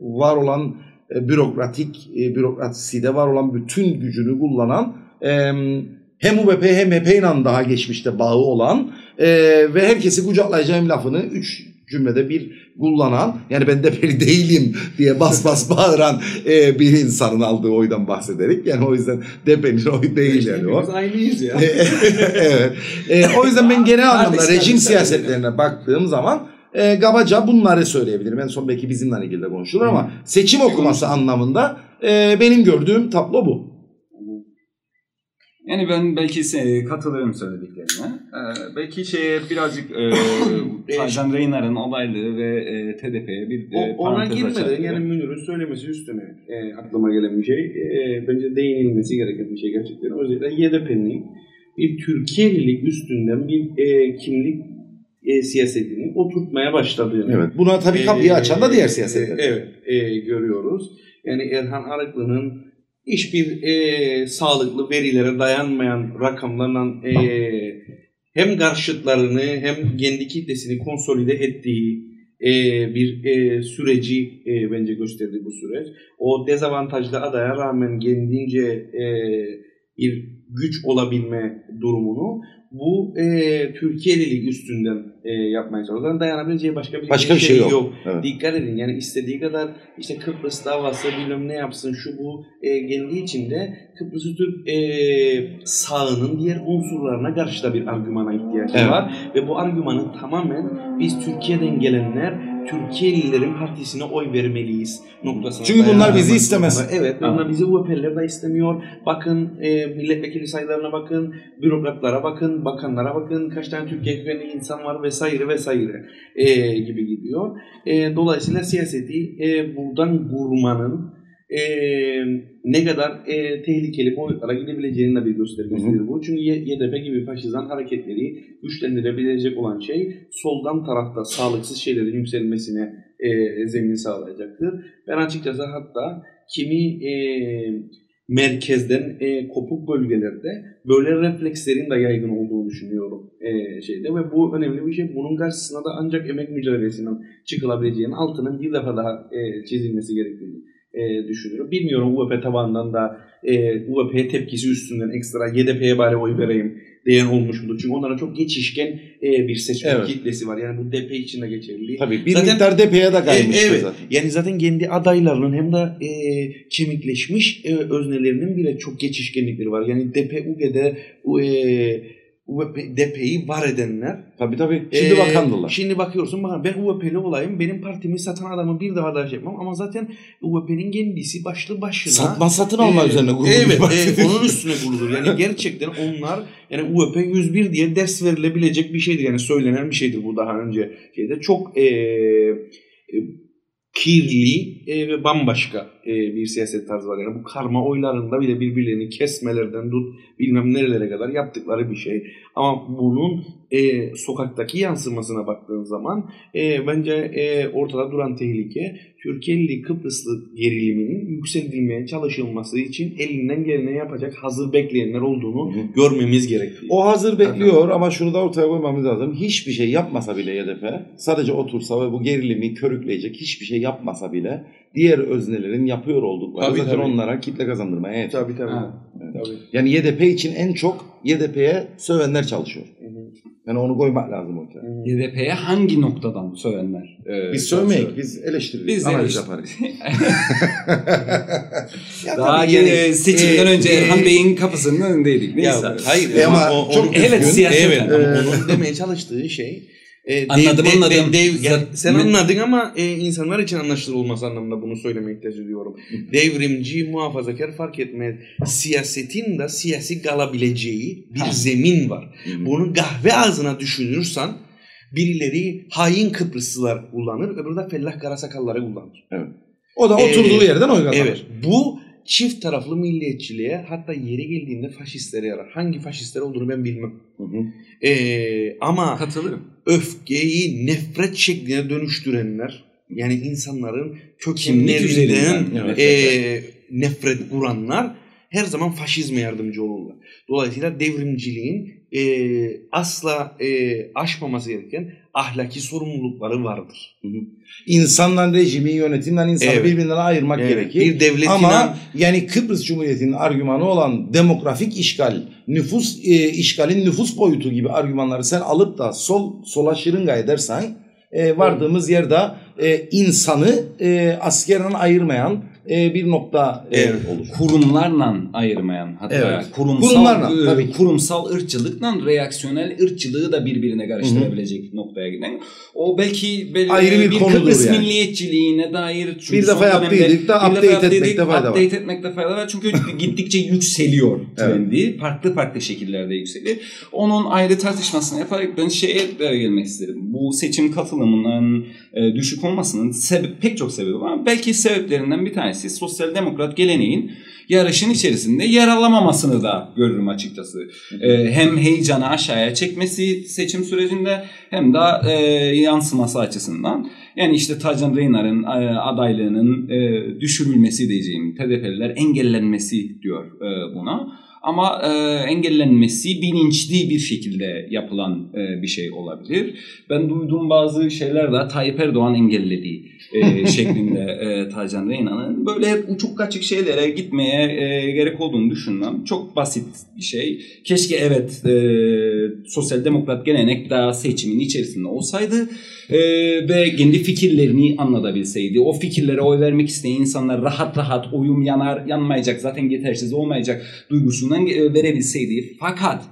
var olan e, bürokratik e, bürokraside var olan bütün gücünü kullanan e, hem UBP hem HP ile daha geçmişte bağı olan e, ve herkesi kucaklayacağım lafını üç cümlede bir kullanan yani ben DP'li *laughs* değilim diye bas bas *laughs* bağıran e, bir insanın aldığı oydan bahsederek yani o yüzden DP'nin oyu değil yani o. Biz aynıyız ya. evet. E, o yüzden ben genel anlamda rejim siyasetlerine baktığım zaman e, kabaca bunları söyleyebilirim. En son belki bizimle ilgili de konuşulur ama seçim okuması anlamında e, benim gördüğüm tablo bu. Yani ben belki katılırım söylediklerine. Ee, belki şeye birazcık e, *coughs* Tarzan Reynar'ın olaylığı ve e, TDP'ye bir e, O, ona parantez girmeden açabilirim. yani Münir'in söylemesi üstüne e, aklıma gelen bir şey. E, bence değinilmesi gereken bir şey gerçekten. Özellikle YDP'nin bir Türkiye'lilik üstünden bir e, kimlik e, siyasetini oturtmaya başladığını. Evet. Buna tabii kapıyı açan da diğer siyasetler. E, evet e, görüyoruz. Yani Erhan Arıklı'nın hiçbir e, sağlıklı verilere dayanmayan rakamlarla e, hem karşıtlarını hem kendi kitlesini konsolide ettiği e, bir e, süreci e, bence gösterdi bu süreç. O dezavantajlı adaya rağmen kendince e, bir güç olabilme durumunu bu e, Türkiye'lilik üstünden e, yapmaya çalışıyorlar. Dayanabileceği başka bir, Başka bir şey yok. Evet. Dikkat edin yani istediği kadar işte Kıbrıs davası bilmem ne yapsın şu bu e, kendi içinde Kıbrıs Türk e, sağının diğer unsurlarına karşı da bir argümana ihtiyacı Evet. var ve bu argümanın tamamen biz Türkiye'den gelenler Türkiye'lilerin partisine oy vermeliyiz noktasına. Çünkü bunlar bizi istemez. Evet, Ha. onlar bizi UEP'liler de istemiyor. Bakın e, milletvekili sayılarına bakın, bürokratlara bakın, bakanlara bakın, kaç tane Türkiye kökenli insan var vesaire vesaire e, gibi gidiyor. E, dolayısıyla siyaseti e, buradan vurmanın e, ne kadar e, tehlikeli boyutlara gidebileceğinin de bir göstergesidir bu. Çünkü YDP gibi faşizan hareketleri güçlendirebilecek olan şey soldan tarafta sağlıksız şeylerin yükselmesine e, zemin sağlayacaktır. Ben açıkçası hatta kimi e, merkezden e, kopuk bölgelerde böyle reflekslerin de yaygın olduğunu düşünüyorum e, şeyde ve bu önemli bir şey. Bunun karşısına da ancak emek mücadelesinden çıkılabileceğinin altının bir defa daha e, çizilmesi gerektiğini e, düşünüyorum. Bilmiyorum UVP tabanından da e, UVP tepkisi üstünden ekstra YDP'ye bari oy vereyim diyen olmuş mudur? Çünkü onlara çok geçişken e, bir seçmen Evet. kitlesi var. Yani bu DP için de geçerli. Tabii bir Zaten- miktar DP'ye de kaymış E, evet. zaten. Yani zaten kendi adaylarının hem de e, kemikleşmiş e, öznelerinin bile çok geçişkenlikleri var. Yani DP, UG'de e, DP'yi var edenler. Tabii tabii. Şimdi e, bakandılar. Şimdi bakıyorsun bakın ben UVP'li olayım. Benim partimi satan adamı bir daha da şey yapmam. Ama zaten UVP'nin kendisi başlı başına. Satma satın alma e, üzerine kurulu Evet, e, onun üstüne kuruludur. Yani gerçekten onlar yani UVP 101 diye ders verilebilecek bir şeydir. Yani söylenen bir şeydir bu daha önce şeyde. Çok e, e, kirli e, ve bambaşka e, bir siyaset tarzı var. Yani bu karma oylarında bile birbirlerini kesmelerden tut bilmem nerelere kadar yaptıkları bir şey. Ama bunun e, sokaktaki yansımasına baktığın zaman e, bence e, ortada duran tehlike Türkiye'li Kıbrıslı geriliminin yükseltilmeye çalışılması için elinden geleni yapacak hazır bekleyenler olduğunu Hı görmemiz gerekiyor. O hazır bekliyor ama şunu da ortaya koymamız lazım. Hiçbir şey yapmasa bile YDP, sadece otursa ve bu gerilimi körükleyecek hiçbir şey yapmasa bile diğer öznelerin yapıyor oldukları Tabii, zaten tabii. onlara kitle kazandırmaya yeter. Tabii tabii. Ha. tabii. Yani YDP için en çok YDP'ye sövenler çalışıyor. Hı hı. Yani onu koymak lazım ortaya. YDP'ye hangi noktadan sövenler? e, Biz sövmeyik, biz eleştiririz, Biz analiz eleştir- yaparız. *laughs* Ya Daha yeni yani, seçimden e, önce e, Erhan Bey'in kapısının önündeydik. Neyse. Ya, hayır E ama o- o- çok Evet, üzgün. siyaseten. Evet, Ee, onun demeye çalıştığı şey e, Anladım, anladım. dev- yani Zat- sen anladın ama e, insanlar için anlaşılır olması anlamında bunu söylemeye ihtiyaç duyuyorum. Devrimci, muhafazakar fark etmez. Siyasetin de siyasi kalabileceği bir Ha. zemin var. Hı. Bunu kahve ağzına düşünürsen birileri hain Kıbrıslılar kullanır, öbürü de fellah karasakalları kullanır. O da oturduğu Ee, yerden oy kazanır. Evet. Bu çift taraflı milliyetçiliğe hatta yeri geldiğinde faşistlere yarar. Hangi faşistler olduğunu ben bilmem. Hı hı. Ee, ama Katılıyorum. Öfkeyi nefret şekline dönüştürenler yani insanların kökenlerinden. Evet. e, nefret kuranlar her zaman faşizme yardımcı olurlar. Dolayısıyla devrimciliğin e, asla e, aşmaması gereken ahlaki sorumlulukları vardır. İnsanla rejimi, yönetimden insanı Evet. birbirinden ayırmak Evet, gerekir. Bir devletin Ama yani Kıbrıs Cumhuriyeti'nin argümanı olan demografik işgal, nüfus e, işgalin nüfus boyutu gibi argümanları sen alıp da sol sola şırınga edersen e, vardığımız yerde e, insanı e, askerden ayırmayan e, bir nokta e, Evet. olur. kurumlarla ayırmayan hatta Evet. kurumsal Kurumlarla, e, tabii ki. kurumsal ırkçılıkla reaksiyonel ırkçılığı da birbirine karıştırabilecek noktaya giden. O belki, belki Ayrı bir konudur Kıbrıs yani. milliyetçiliğine dair çünkü Bir defa yaptıydık da bir update etmekte fayda var. Update etmekte fayda var. Çünkü *laughs* gittikçe yükseliyor trendi. Farklı farklı şekillerde yükseliyor. Onun ayrı tartışmasını yaparak ben şeye gelmek isterim. Bu seçim katılımının e, düşük olmasının sebep, pek çok sebebi var. Belki sebeplerinden bir tanesi sosyal demokrat geleneğin yarışın içerisinde yer alamamasını da görürüm açıkçası. E, hem heyecanı aşağıya çekmesi seçim sürecinde hem de e, yansıması açısından. Yani işte Tacan Reynar'ın e, adaylığının e, düşürülmesi diyeceğim. TDP'liler engellenmesi diyor e, buna. Ama e, engellenmesi bilinçli bir şekilde yapılan e, bir şey olabilir. Ben duyduğum bazı şeyler de Tayyip Erdoğan engelledi e, *laughs* şeklinde e, Tacan Reyna'nın. Böyle hep uçuk kaçık şeylere gitmeye e, gerek olduğunu düşünmem. Çok basit bir şey. Keşke evet e, sosyal demokrat gelenek daha seçimin içerisinde olsaydı e, ve kendi fikirlerini anlatabilseydi. O fikirlere oy vermek isteyen insanlar rahat rahat oyum yanar yanmayacak zaten yetersiz olmayacak duygusundan e, verebilseydi. Fakat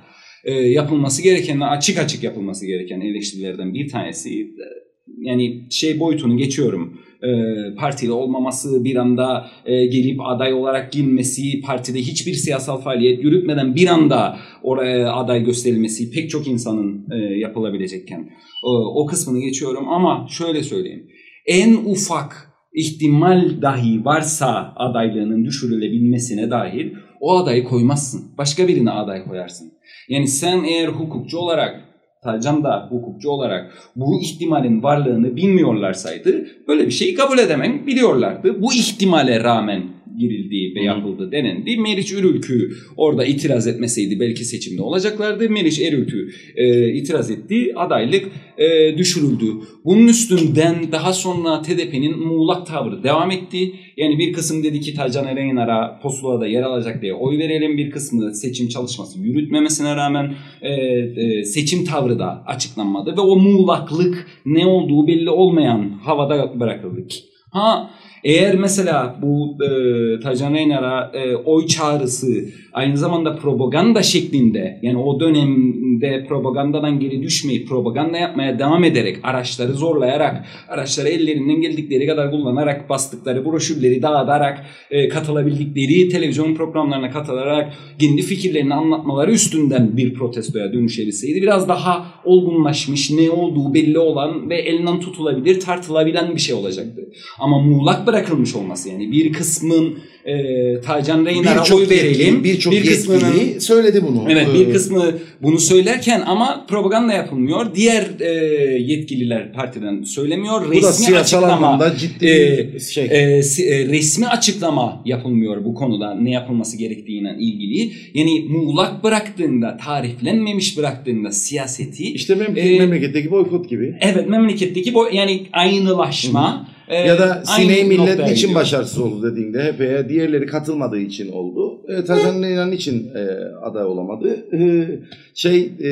e, yapılması gereken açık açık yapılması gereken eleştirilerden bir tanesi e, yani şey boyutunu geçiyorum. E, partili olmaması, bir anda e, gelip aday olarak girmesi, partide hiçbir siyasal faaliyet yürütmeden bir anda oraya aday gösterilmesi pek çok insanın e, yapılabilecekken o, o kısmını geçiyorum ama şöyle söyleyeyim. En ufak ihtimal dahi varsa adaylığının düşürülebilmesine dahil o adayı koymazsın. Başka birine aday koyarsın. Yani sen eğer hukukçu olarak Tarcan da hukukçu olarak bu ihtimalin varlığını bilmiyorlarsaydı böyle bir şeyi kabul edemem biliyorlardı. Bu ihtimale rağmen girildiği ve yapıldı denendi. Meriç Ürülkü orada itiraz etmeseydi belki seçimde olacaklardı. Meriç Erülkü e, itiraz etti. Adaylık e, düşürüldü. Bunun üstünden daha sonra TDP'nin muğlak tavrı devam etti. Yani bir kısım dedi ki Tacan Ereğinar'a Posula'da yer alacak diye oy verelim. Bir kısmı seçim çalışması yürütmemesine rağmen e, e, seçim tavrı da açıklanmadı. Ve o muğlaklık ne olduğu belli olmayan havada bırakıldı. Ha eğer mesela bu e, Tacan Reynar'a e, oy çağrısı aynı zamanda propaganda şeklinde yani o dönemde propagandadan geri düşmeyip propaganda yapmaya devam ederek araçları zorlayarak araçları ellerinden geldikleri kadar kullanarak bastıkları broşürleri dağıtarak e, katılabildikleri televizyon programlarına katılarak kendi fikirlerini anlatmaları üstünden bir protestoya dönüşebilseydi biraz daha olgunlaşmış ne olduğu belli olan ve elinden tutulabilir tartılabilen bir şey olacaktı. Ama muğlak bırakılmış olması yani bir kısmın e, Tacan Reynar'a oy verelim. Birçok bir kısmının yetkili söyledi bunu. Evet bir kısmı bunu söylerken ama propaganda yapılmıyor. Diğer e, yetkililer partiden söylemiyor. bu da Resmi siyasal açıklama anlamda ciddi e, bir şey. e, e, resmi açıklama yapılmıyor bu konuda ne yapılması gerektiğiyle ilgili. Yani muğlak bıraktığında, tariflenmemiş bıraktığında siyaseti işte mem- e, memleketteki boykot gibi. evet memleketteki bu yani aynılaşma e, ya da aynı Sine'yi millet gidiyor. başarısız oldu dediğinde HP'ye diğerleri katılmadığı için oldu. E, Tacan Leylan için e, aday olamadı. E, şey e,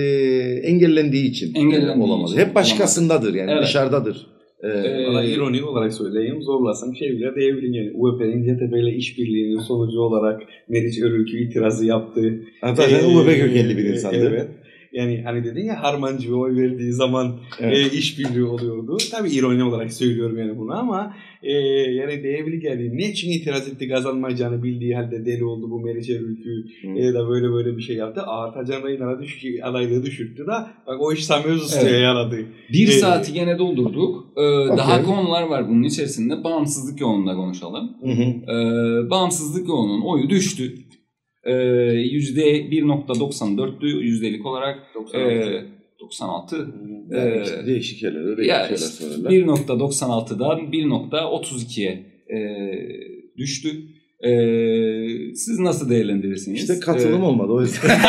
engellendiği için e, Engellendiği olamadı. için Hep başkasındadır yani Evet. dışarıdadır. E, Ee, Valla ironik olarak söyleyeyim zorlasam şey bile diyebilirim yani UEP'nin CTP ile işbirliğinin sonucu olarak Meriç Örülkü itirazı yaptı. Hatta Ee, UBP kökenli bir insandı. Evet. Yani hani dedin ya Harmancı'ya oy verdiği zaman Evet. e, işbirliği oluyordu. Tabii ironi olarak söylüyorum yani bunu ama e, yani diyebilir yani ne için itiraz etti kazanmayacağını bildiği halde deli oldu bu Meriç Örülkü Hı. e, da böyle böyle bir şey yaptı. Aa Tacan Reynar'a düş adaylığı düşürttü da bak o iş Samuel Usta'ya Evet. yaradı. Bir Ee, saati gene doldurduk. Ee, Daha Okey. konular var bunun içerisinde. Bağımsızlık yoğunluğunda konuşalım. Hı hı. Ee, bağımsızlık yoğunluğunun oyu düştü. Ee, %1.94'tü yüzdelik olarak. 96. Ee, 96. Yani Ee, işte değişik yerler, öyle ya şeyler işte söylerler. 1.96'dan 1.32'ye e, düştü. Ee, siz nasıl değerlendirirsiniz? İşte katılım Ee, olmadı o yüzden. *laughs*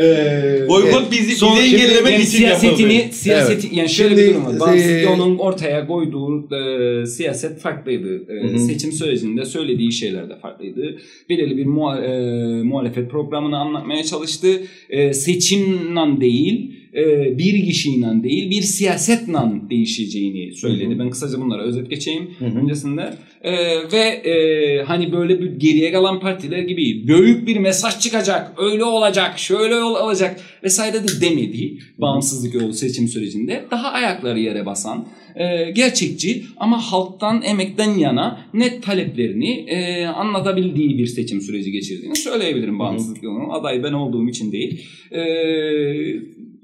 ee, Boykot bizi, Son- bizi engellemek yani için siyasetini, yapıldı. siyaseti yani şöyle Şimdi, bir durum var. e, Bağımsızlık ortaya koyduğu e, siyaset farklıydı. E, Hı hı. Seçim sürecinde söylediği şeyler de farklıydı. Belirli bir muha- e, muhalefet programını anlatmaya çalıştı. E, seçimle değil, e, bir kişiyle değil, bir siyasetle değişeceğini söyledi. Hı hı. Ben kısaca bunlara özet geçeyim Hı hı. öncesinde. E, ve e, hani böyle bir geriye kalan partiler gibi büyük bir mesaj çıkacak, öyle olacak, şöyle ol- olacak vesaire de demedi bağımsızlık yolu seçim sürecinde. Daha ayakları yere basan, e, gerçekçi ama halktan, emekten yana net taleplerini e, anlatabildiği bir seçim süreci geçirdiğini söyleyebilirim bağımsızlık yolunun. Aday ben olduğum için değil. E,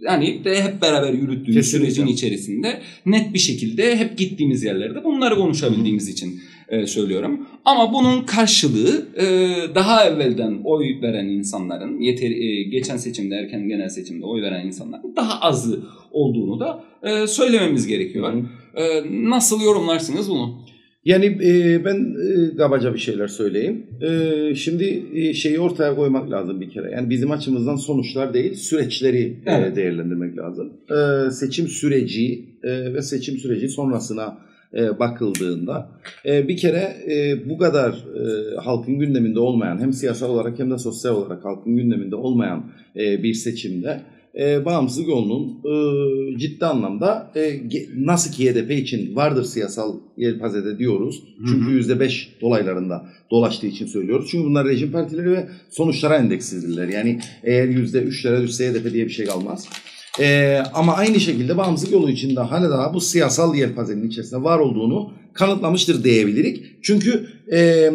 yani de hep beraber yürüttüğümüz Kesinlikle. sürecin içerisinde net bir şekilde hep gittiğimiz yerlerde bunları konuşabildiğimiz için e, söylüyorum. Ama bunun karşılığı e, daha evvelden oy veren insanların, yeter, e, geçen seçimde erken genel seçimde oy veren insanların daha azı olduğunu da e, söylememiz gerekiyor. E, nasıl yorumlarsınız bunu? Yani e, ben e, kabaca bir şeyler söyleyeyim. E, şimdi e, şeyi ortaya koymak lazım bir kere. Yani bizim açımızdan sonuçlar değil, süreçleri e, Evet. değerlendirmek lazım. E, seçim süreci e, ve seçim süreci sonrasına e, bakıldığında e, bir kere e, bu kadar e, halkın gündeminde olmayan hem siyasal olarak hem de sosyal olarak halkın gündeminde olmayan e, bir seçimde e, bağımsızlık yolunun e, ciddi anlamda e, nasıl ki HDP için vardır siyasal yelpazede diyoruz. Çünkü %5 dolaylarında dolaştığı için söylüyoruz. Çünkü bunlar rejim partileri ve sonuçlara endekslidirler. Yani eğer %3'lere düşse HDP diye bir şey kalmaz. E, ama aynı şekilde bağımsızlık yolu içinde hala daha bu siyasal yelpazenin içerisinde var olduğunu kanıtlamıştır diyebilirik. Çünkü e,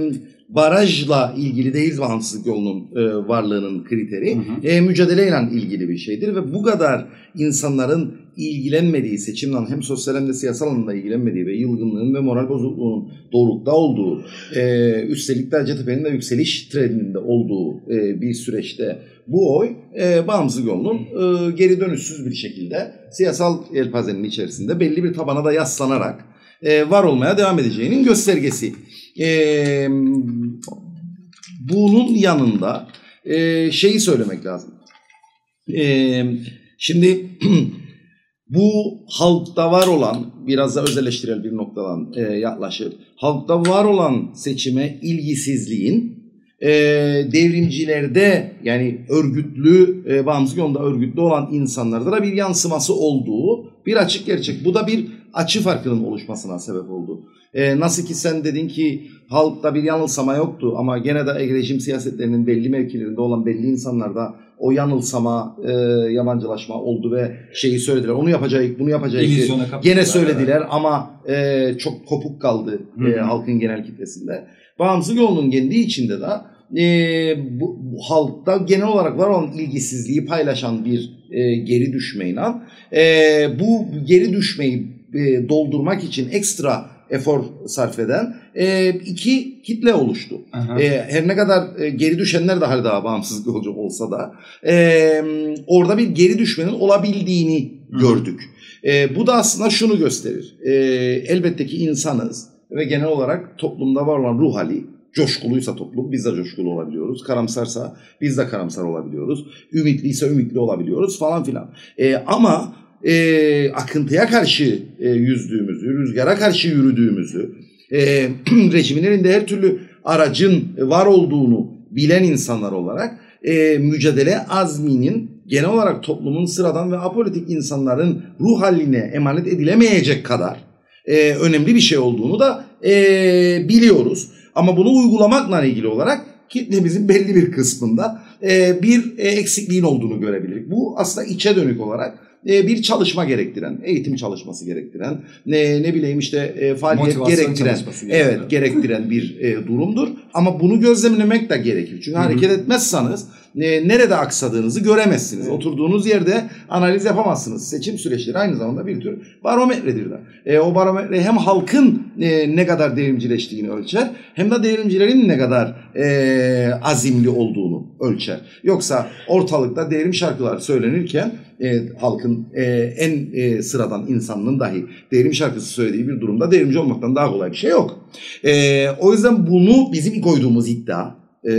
barajla ilgili değil bağımsızlık yolunun e, varlığının kriteri. Hı hı. E, mücadeleyle ilgili bir şeydir ve bu kadar insanların ilgilenmediği seçimden hem sosyal hem de siyasal anlamda ilgilenmediği ve yılgınlığın ve moral bozukluğunun doğrultuda olduğu e, üstelik de Hacettepe'nin de yükseliş trendinde olduğu e, bir süreçte bu oy e, bağımsızlık yolunun e, geri dönüşsüz bir şekilde siyasal yelpazenin içerisinde belli bir tabana da yaslanarak e, var olmaya devam edeceğinin göstergesi. E, bunun yanında e, şeyi söylemek lazım. E, şimdi *clears throat* bu halkta var olan biraz da öz eleştirel bir noktadan e, yaklaşıp halkta var olan seçime ilgisizliğin devrimcilerde yani örgütlü e, bağımsız yolda örgütlü olan insanlarda da bir yansıması olduğu bir açık gerçek. Bu da bir açı farkının oluşmasına sebep oldu. E, nasıl ki sen dedin ki halkta bir yanılsama yoktu ama gene de rejim siyasetlerinin belli mevkilerinde olan belli insanlarda o yanılsama, e, yabancılaşma oldu ve şeyi söylediler. Onu yapacağız, bunu yapacağız. Gene söylediler ama e, çok kopuk kaldı Hı e, halkın genel kitlesinde. Bağımsız yolunun kendi içinde de e, bu, bu halkta genel olarak var olan ilgisizliği paylaşan bir e, geri düşmeyle e, bu geri düşmeyi e, doldurmak için ekstra efor sarf eden e, iki kitle oluştu. Aha. E, her ne kadar e, geri düşenler de hala bağımsız yolcu olsa da e, orada bir geri düşmenin olabildiğini Hı. gördük. E, bu da aslında şunu gösterir. E, elbette ki insanız ve genel olarak toplumda var olan ruh hali coşkuluysa toplum biz de coşkulu olabiliyoruz. Karamsarsa biz de karamsar olabiliyoruz. Ümitliyse ümitli olabiliyoruz falan filan. E, ama e, akıntıya karşı e, yüzdüğümüzü, rüzgara karşı yürüdüğümüzü, e, *clears throat* rejimin elinde her türlü aracın var olduğunu bilen insanlar olarak e, mücadele azminin genel olarak toplumun sıradan ve apolitik insanların ruh haline emanet edilemeyecek kadar e, önemli bir şey olduğunu da e, biliyoruz. Ama bunu uygulamakla ilgili olarak kitlemizin belli bir kısmında e, bir e, eksikliğin olduğunu görebiliriz. Bu aslında içe dönük olarak e, bir çalışma gerektiren, eğitim çalışması gerektiren, ne, ne bileyim işte e, faaliyet Motivasyon gerektiren, evet gerektiren bir e, durumdur. Ama bunu gözlemlemek de gerekir. Çünkü Hı hı. hareket etmezseniz e, nerede aksadığınızı göremezsiniz. Evet. Oturduğunuz yerde analiz yapamazsınız. Seçim süreçleri aynı zamanda bir tür barometredir de. E, o barometre hem halkın e, ne kadar devrimcileştiğini ölçer hem de devrimcilerin ne kadar e, azimli olduğunu ölçer. Yoksa ortalıkta devrim şarkılar söylenirken e, halkın e, en e, sıradan insanının dahi devrim şarkısı söylediği bir durumda devrimci olmaktan daha kolay bir şey yok. E, o yüzden bunu bizim koyduğumuz iddia e,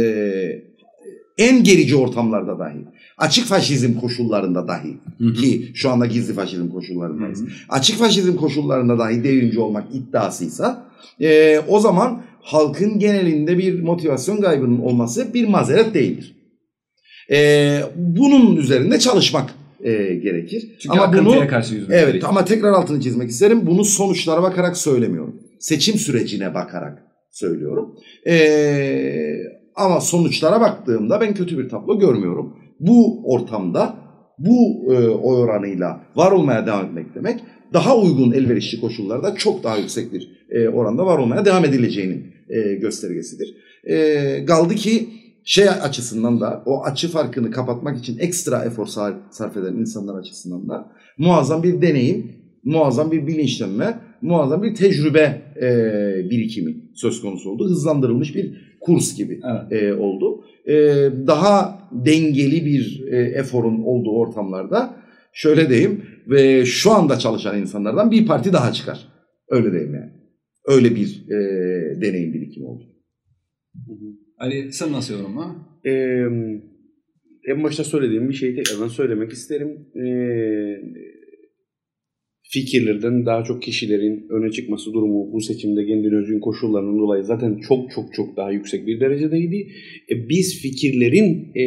en gerici ortamlarda dahi açık faşizm koşullarında dahi Hı hı. ki şu anda gizli faşizm koşullarındayız. Hı hı. Açık faşizm koşullarında dahi devrimci olmak iddiasıysa e, o zaman halkın genelinde bir motivasyon kaybının olması bir mazeret değildir. E, bunun üzerinde çalışmak e, gerekir. Çünkü ama bunu karşı yüzmek Evet gerekiyor. ama tekrar altını çizmek isterim. Bunu sonuçlara bakarak söylemiyorum. Seçim sürecine bakarak söylüyorum. Ee, ama sonuçlara baktığımda ben kötü bir tablo görmüyorum. Bu ortamda bu e, oy oranıyla var olmaya devam etmek demek daha uygun elverişli koşullarda çok daha yüksek bir e, oranda var olmaya devam edileceğinin e, göstergesidir. E, kaldı ki şey açısından da o açı farkını kapatmak için ekstra efor sar- sarf eden insanlar açısından da muazzam bir deneyim, muazzam bir bilinçlenme, muazzam bir tecrübe e, birikimi söz konusu oldu. Hızlandırılmış bir kurs gibi Evet. e, oldu. E, daha dengeli bir e, eforun olduğu ortamlarda şöyle diyeyim ve şu anda çalışan insanlardan bir parti daha çıkar. Öyle diyeyim yani. Öyle bir e, deneyim birikimi oldu. Ali sen nasıl yorumla? Ee, en başta söylediğim bir şeyi tekrardan söylemek isterim. Ee, fikirlerden daha çok kişilerin öne çıkması durumu bu seçimde kendine özgün koşullarının dolayı zaten çok çok çok daha yüksek bir derecedeydi. E, biz fikirlerin e,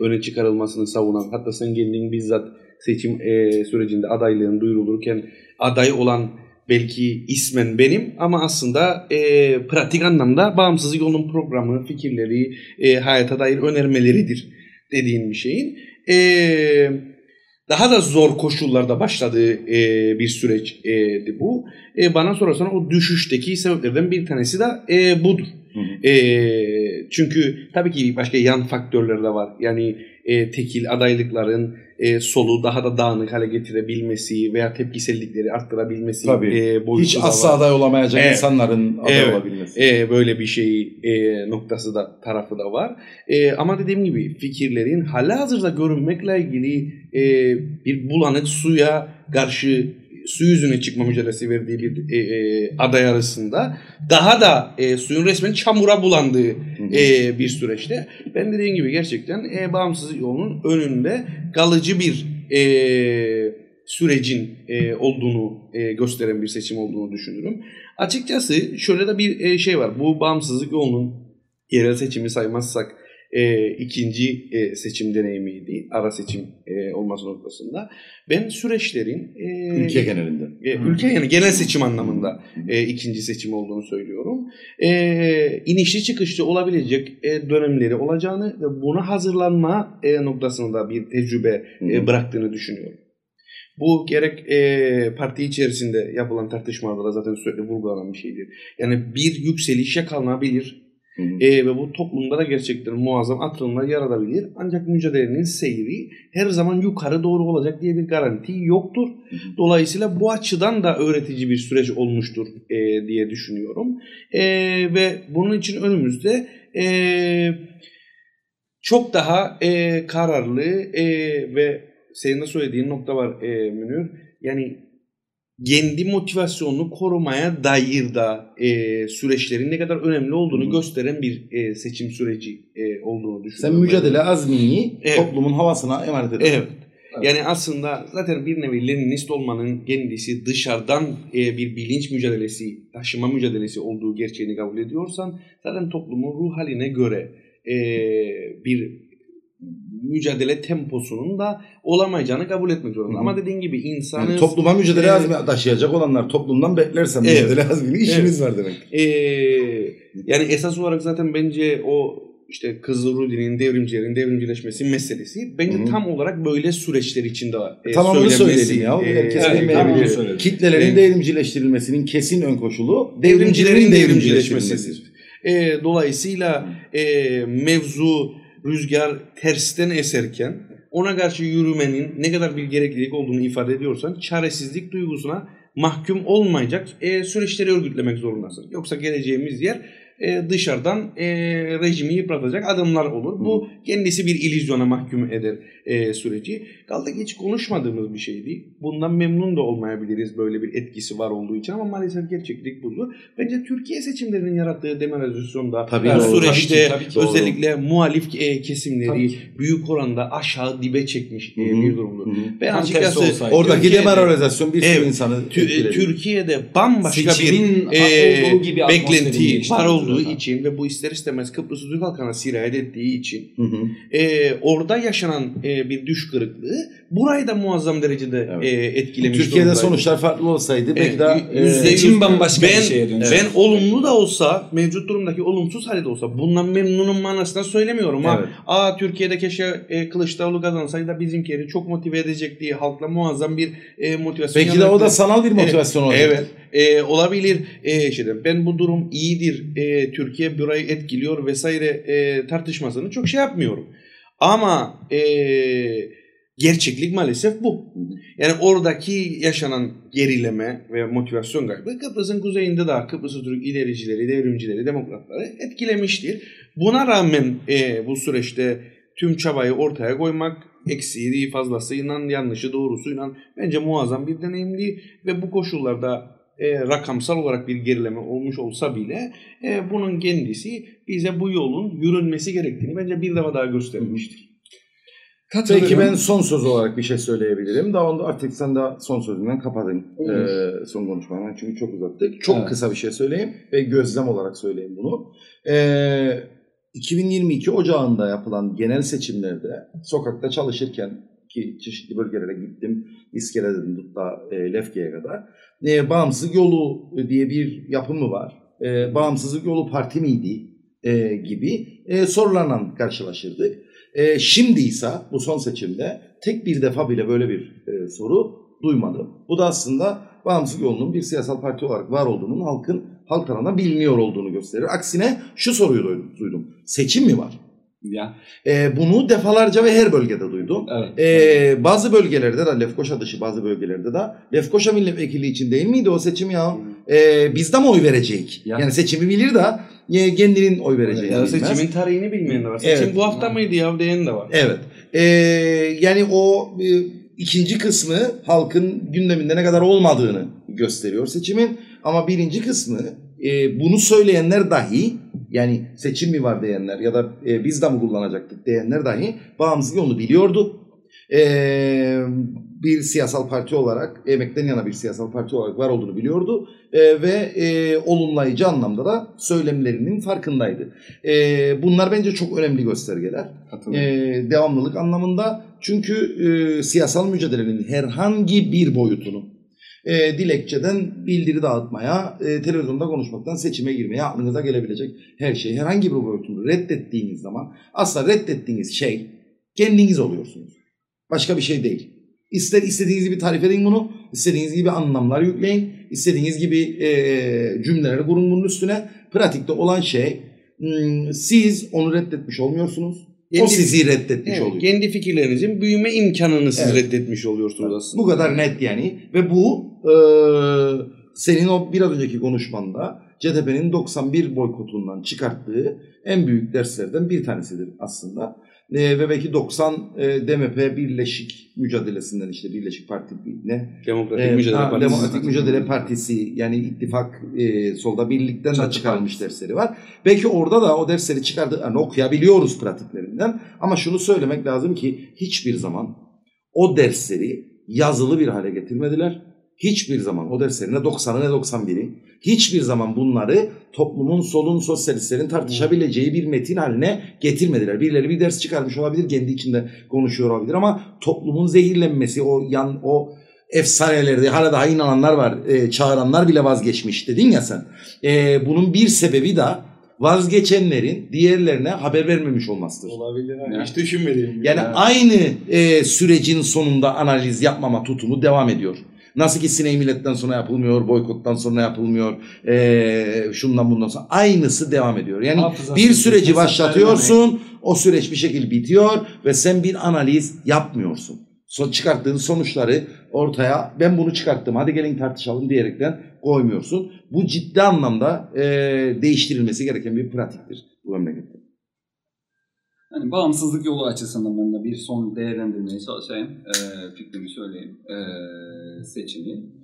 öne çıkarılmasını savunan hatta sen kendin bizzat seçim e, sürecinde adaylığın duyurulurken aday olan belki ismen benim ama aslında e, pratik anlamda bağımsızlık yolunun programı, fikirleri, e, hayata dair önermeleridir dediğin bir şeyin. E, daha da zor koşullarda başladığı e, bir süreçti bu. E, bana sorarsan o düşüşteki sebeplerden bir tanesi de e, budur. Hı hı. E, çünkü tabii ki başka yan faktörler de var. Yani e, tekil adaylıkların e, solu daha da dağınık hale getirebilmesi veya tepkisellikleri arttırabilmesi Tabii. e, boyutu Hiç asla var. aday olamayacak Evet. insanların aday Evet. olabilmesi. E, böyle bir şey e, noktası da tarafı da var. E, ama dediğim gibi fikirlerin halihazırda görünmekle ilgili e, bir bulanık suya karşı su yüzüne çıkma mücadelesi verdiği bir e, e, aday arasında daha da e, suyun resmen çamura bulandığı e, bir süreçte ben dediğim gibi gerçekten e, bağımsızlık yolunun önünde kalıcı bir e, sürecin e, olduğunu e, gösteren bir seçim olduğunu düşünüyorum. Açıkçası şöyle de bir e, şey var. Bu bağımsızlık yolunun yerel seçimi saymazsak e, ikinci e, seçim deneyimiydi. Ara seçim e, olması noktasında. Ben süreçlerin e, Ülke genelinde. e, ülke yani genel seçim anlamında e, ikinci seçim olduğunu söylüyorum. E, inişli çıkışlı olabilecek e, dönemleri olacağını ve buna hazırlanma e, noktasında bir tecrübe e, bıraktığını düşünüyorum. Bu gerek e, parti içerisinde yapılan tartışmalarda da zaten sürekli vurgulanan bir şeydir. Yani bir yükseliş yakalanabilir Hı e, ve bu toplumda da gerçekten muazzam atılımlar yaratabilir. Ancak mücadelenin seyri her zaman yukarı doğru olacak diye bir garanti yoktur. Hı. Dolayısıyla bu açıdan da öğretici bir süreç olmuştur e, diye düşünüyorum. E, ve bunun için önümüzde e, çok daha e, kararlı e, ve senin de söylediğin nokta var e, Münir. Yani kendi motivasyonunu korumaya dair da e, süreçlerin ne kadar önemli olduğunu Hı. gösteren bir e, seçim süreci e, olduğunu Sen düşünüyorum. mücadele azmini Evet. toplumun havasına emanet ediyorsun. Evet. Yani aslında zaten bir nevi Leninist olmanın kendisi dışarıdan e, bir bilinç mücadelesi, taşıma mücadelesi olduğu gerçeğini kabul ediyorsan zaten toplumun ruh haline göre e, bir mücadele temposunun da olamayacağını kabul etmek zorunda. Ama dediğin gibi insanın Yani topluma mücadele e, azmi taşıyacak olanlar toplumdan beklersen Evet. mücadele azmini işimiz var demek. e, yani esas olarak zaten bence o işte Kızılrudi'nin devrimcilerin devrimcileşmesi meselesi bence Hı tam olarak böyle süreçler içinde. E, tamam onu söylenmesi, söyledim ya. e, Herkes evet, söyledim. Kitlelerin Evet. devrimcileştirilmesinin kesin ön koşulu devrimcilerin devrimcileşmesidir. E, dolayısıyla e, mevzu rüzgar tersten eserken ona karşı yürümenin ne kadar bir gereklilik olduğunu ifade ediyorsan çaresizlik duygusuna mahkum olmayacak e, süreçleri örgütlemek zorundasın. Yoksa geleceğimiz yer e, dışarıdan e, rejimi yıpratacak adımlar olur. Bu kendisi bir illüzyona mahkum eder e, süreci. Kaldı ki hiç konuşmadığımız bir şeydi. Bundan memnun da olmayabiliriz böyle bir etkisi var olduğu için ama maalesef gerçeklik budur. Bence Türkiye seçimlerinin yarattığı demoralizasyonda Tabii bu doğru. süreçte Tabii ki, tabii ki. özellikle muhalif e, kesimleri Tabii büyük oranda aşağı dibe çekmiş e, bir durumdur. Hı hı. Ben açıkçası. Oradaki demoralizasyon bir sürü Evet. insanı Tü-. Türkiye'de bambaşka Seçimin bir e, beklenti var olduğu zaten. için ve bu ister istemez Kıbrıs Türk halkına sirayet ettiği için Hı hı. e, orada yaşanan e, bir düş kırıklığı burayı da muazzam derecede Evet. e, etkilemiş Türkiye'de durumdaydı. sonuçlar farklı olsaydı belki Evet, daha e, Seçim bambaşka ben, bir şeye dönüşür. Ben olumlu da olsa, mevcut durumdaki olumsuz hali de olsa bundan memnunum manasında söylemiyorum. Ha, Evet. Aa Türkiye'de keşke e, Kılıçdaroğlu kazansaydı da bizimkileri çok motive edecekti. Halkla muazzam bir e, motivasyon belki de o da sanal bir motivasyon olacak. Evet. E, olabilir. E, işte ben bu durum iyidir. E, Türkiye burayı etkiliyor vesaire e, tartışmasını çok şey yapmıyorum. Ama e, gerçeklik maalesef bu. Yani oradaki yaşanan gerileme ve motivasyon kaybı Kıbrıs'ın kuzeyinde de Kıbrıs Türk ilericileri, devrimcileri, demokratları etkilemiştir. Buna rağmen e, bu süreçte tüm çabayı ortaya koymak eksiği fazlasıyla yanlışı doğrusuyla bence muazzam bir deneyimdi ve bu koşullarda e, rakamsal olarak bir gerileme olmuş olsa bile e, bunun kendisi bize bu yolun yürünmesi gerektiğini bence bir defa daha göstermiştir. Katılıyorum. Belki ben son söz olarak bir şey söyleyebilirim. Daha onda artık sen de son sözünden kapadın Olur. e, son konuşmanı. Çünkü çok uzattık. Çok Evet. kısa bir şey söyleyeyim ve gözlem olarak söyleyeyim bunu. E, 2022 Ocağı'nda yapılan genel seçimlerde sokakta çalışırken ki çeşitli bölgelere gittim. İskele'den tut e, Lefke'ye kadar. E, Bağımsızlık Yolu diye bir yapımı var. E, Bağımsızlık Yolu Parti miydi? E, gibi e, sorularla karşılaşırdık. E, şimdi ise bu son seçimde tek bir defa bile böyle bir e, soru duymadım. Bu da aslında bağımsız yolunun bir siyasal parti olarak var olduğunun halkın halk tarafından biliniyor olduğunu gösterir. Aksine şu soruyu duydum. Seçim mi var? Ya. E, bunu defalarca ve her bölgede duydum. Evet. E, bazı bölgelerde de Lefkoşa dışı bazı bölgelerde de Lefkoşa milletvekili için değil miydi o seçim ya? E, biz de mi oy verecek? Ya. Yani seçimi bilir de e, kendinin oy vereceğini Ya bilmez. seçimin tarihini bilmeyen de var. Seçim Evet. bu hafta mıydı ya diyen de var. Evet. Ee, yani o e, ikinci kısmı halkın gündeminde ne kadar olmadığını gösteriyor seçimin. Ama birinci kısmı e, bunu söyleyenler dahi yani seçim mi var diyenler ya da e, biz de mi kullanacaktık diyenler dahi bağımsız yolunu biliyordu. Ee, bir siyasal parti olarak, emekten yana bir siyasal parti olarak var olduğunu biliyordu Ee, ve e, olumlayıcı anlamda da söylemlerinin farkındaydı. Ee, bunlar bence çok önemli göstergeler e, devamlılık anlamında. Çünkü e, siyasal mücadelenin herhangi bir boyutunu e, dilekçeden bildiri dağıtmaya, e, televizyonda konuşmaktan seçime girmeye aklınıza gelebilecek her şey herhangi bir boyutunu reddettiğiniz zaman aslında reddettiğiniz şey kendiniz oluyorsunuz. Başka bir şey değil. İster istediğiniz gibi tarif edin bunu, istediğiniz gibi anlamlar yükleyin, istediğiniz gibi e, cümleleri kurun bunun üstüne. Pratikte olan şey hmm, siz onu reddetmiş olmuyorsunuz. O Kendi- sizi reddetmiş Evet, oluyor. kendi fikirlerinizin büyüme imkanını siz Evet. reddetmiş oluyorsunuz aslında. Bu kadar net yani. Ve bu e, senin o biraz önceki konuşmanda CTP'nin 91 boykotundan çıkarttığı en büyük derslerden bir tanesidir aslında. E, ve belki 90 e, DMP Birleşik Mücadelesi'nden işte Birleşik Parti ne? Demokratik E, Mücadele ha, Partisi. Demokratik Mücadele Partisi yani ittifak e, solda birlikten de Çatı çıkarılmış Partisi. dersleri var. Belki orada da o dersleri çıkardığı yani okuyabiliyoruz pratiklerinden. Ama şunu söylemek lazım ki hiçbir zaman o dersleri yazılı bir hale getirmediler. Hiçbir zaman o derslerin ne 90'ı ne 91'i hiçbir zaman bunları toplumun solun sosyalistlerin tartışabileceği bir metin haline getirmediler. Birileri bir ders çıkarmış olabilir kendi içinde konuşuyor olabilir ama toplumun zehirlenmesi o yan o efsanelerde hala daha inananlar var e, çağıranlar bile vazgeçmiş dedin ya sen. E, bunun bir sebebi de vazgeçenlerin diğerlerine haber vermemiş olmasıdır. Olabilir. Ya. Hiç düşünmediğim. Yani Ya. aynı e, sürecin sonunda analiz yapmama tutumu devam ediyor. Nasıl ki sineği milletten sonra yapılmıyor, boykottan sonra yapılmıyor, e, şundan bundan sonra. Aynısı devam ediyor. Yani Hafızası bir süreci başlatıyorsun, o süreç bir şekilde bitiyor ve sen bir analiz yapmıyorsun. Son çıkarttığın sonuçları ortaya ben bunu çıkarttım hadi gelin tartışalım diyerekten koymuyorsun. Bu ciddi anlamda e, değiştirilmesi gereken bir pratiktir bu memlekette. Yani bağımsızlık yolu açısından ben de bir son değerlendirmeye çalışayım. Ee, fikrimi söyleyeyim. Ee, seçimi.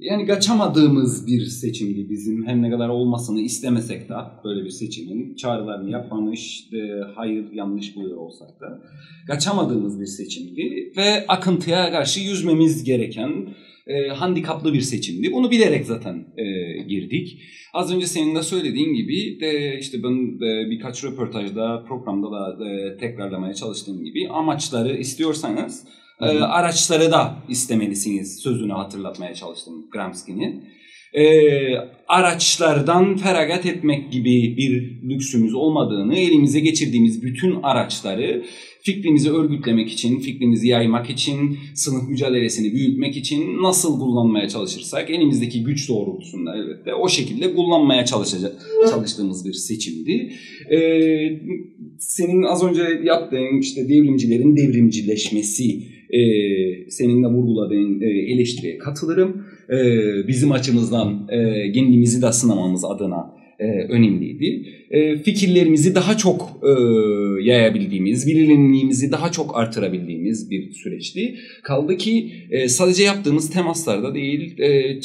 Yani kaçamadığımız bir seçimdi bizim. Her ne kadar olmasını istemesek de böyle bir seçimin çağrılarını yapmamış, e, hayır yanlış buluyor olsak da kaçamadığımız bir seçimdi ve akıntıya karşı yüzmemiz gereken e, handikaplı bir seçimdi. Bunu bilerek zaten e, girdik. Az önce senin de söylediğin gibi de işte ben de birkaç röportajda programda da e, tekrarlamaya çalıştığım gibi amaçları istiyorsanız e, araçları da istemelisiniz sözünü hatırlatmaya çalıştım Gramsci'nin. E, araçlardan feragat etmek gibi bir lüksümüz olmadığını, elimize geçirdiğimiz bütün araçları fikrimizi örgütlemek için, fikrimizi yaymak için, sınıf mücadelesini büyütmek için nasıl kullanmaya çalışırsak elimizdeki güç doğrultusunda elbette o şekilde kullanmaya çalışacak, çalıştığımız bir seçimdi. Ee, senin az önce yaptığın işte devrimcilerin devrimcileşmesi e, senin de vurguladığın e, eleştiriye katılırım. E, bizim açımızdan e, kendimizi de sınamamız adına e, önemliydi. E, fikirlerimizi daha çok e, yayabildiğimiz, bilinirliğimizi daha çok artırabildiğimiz bir süreçti. Kaldı ki e, sadece yaptığımız temaslarda değil, e,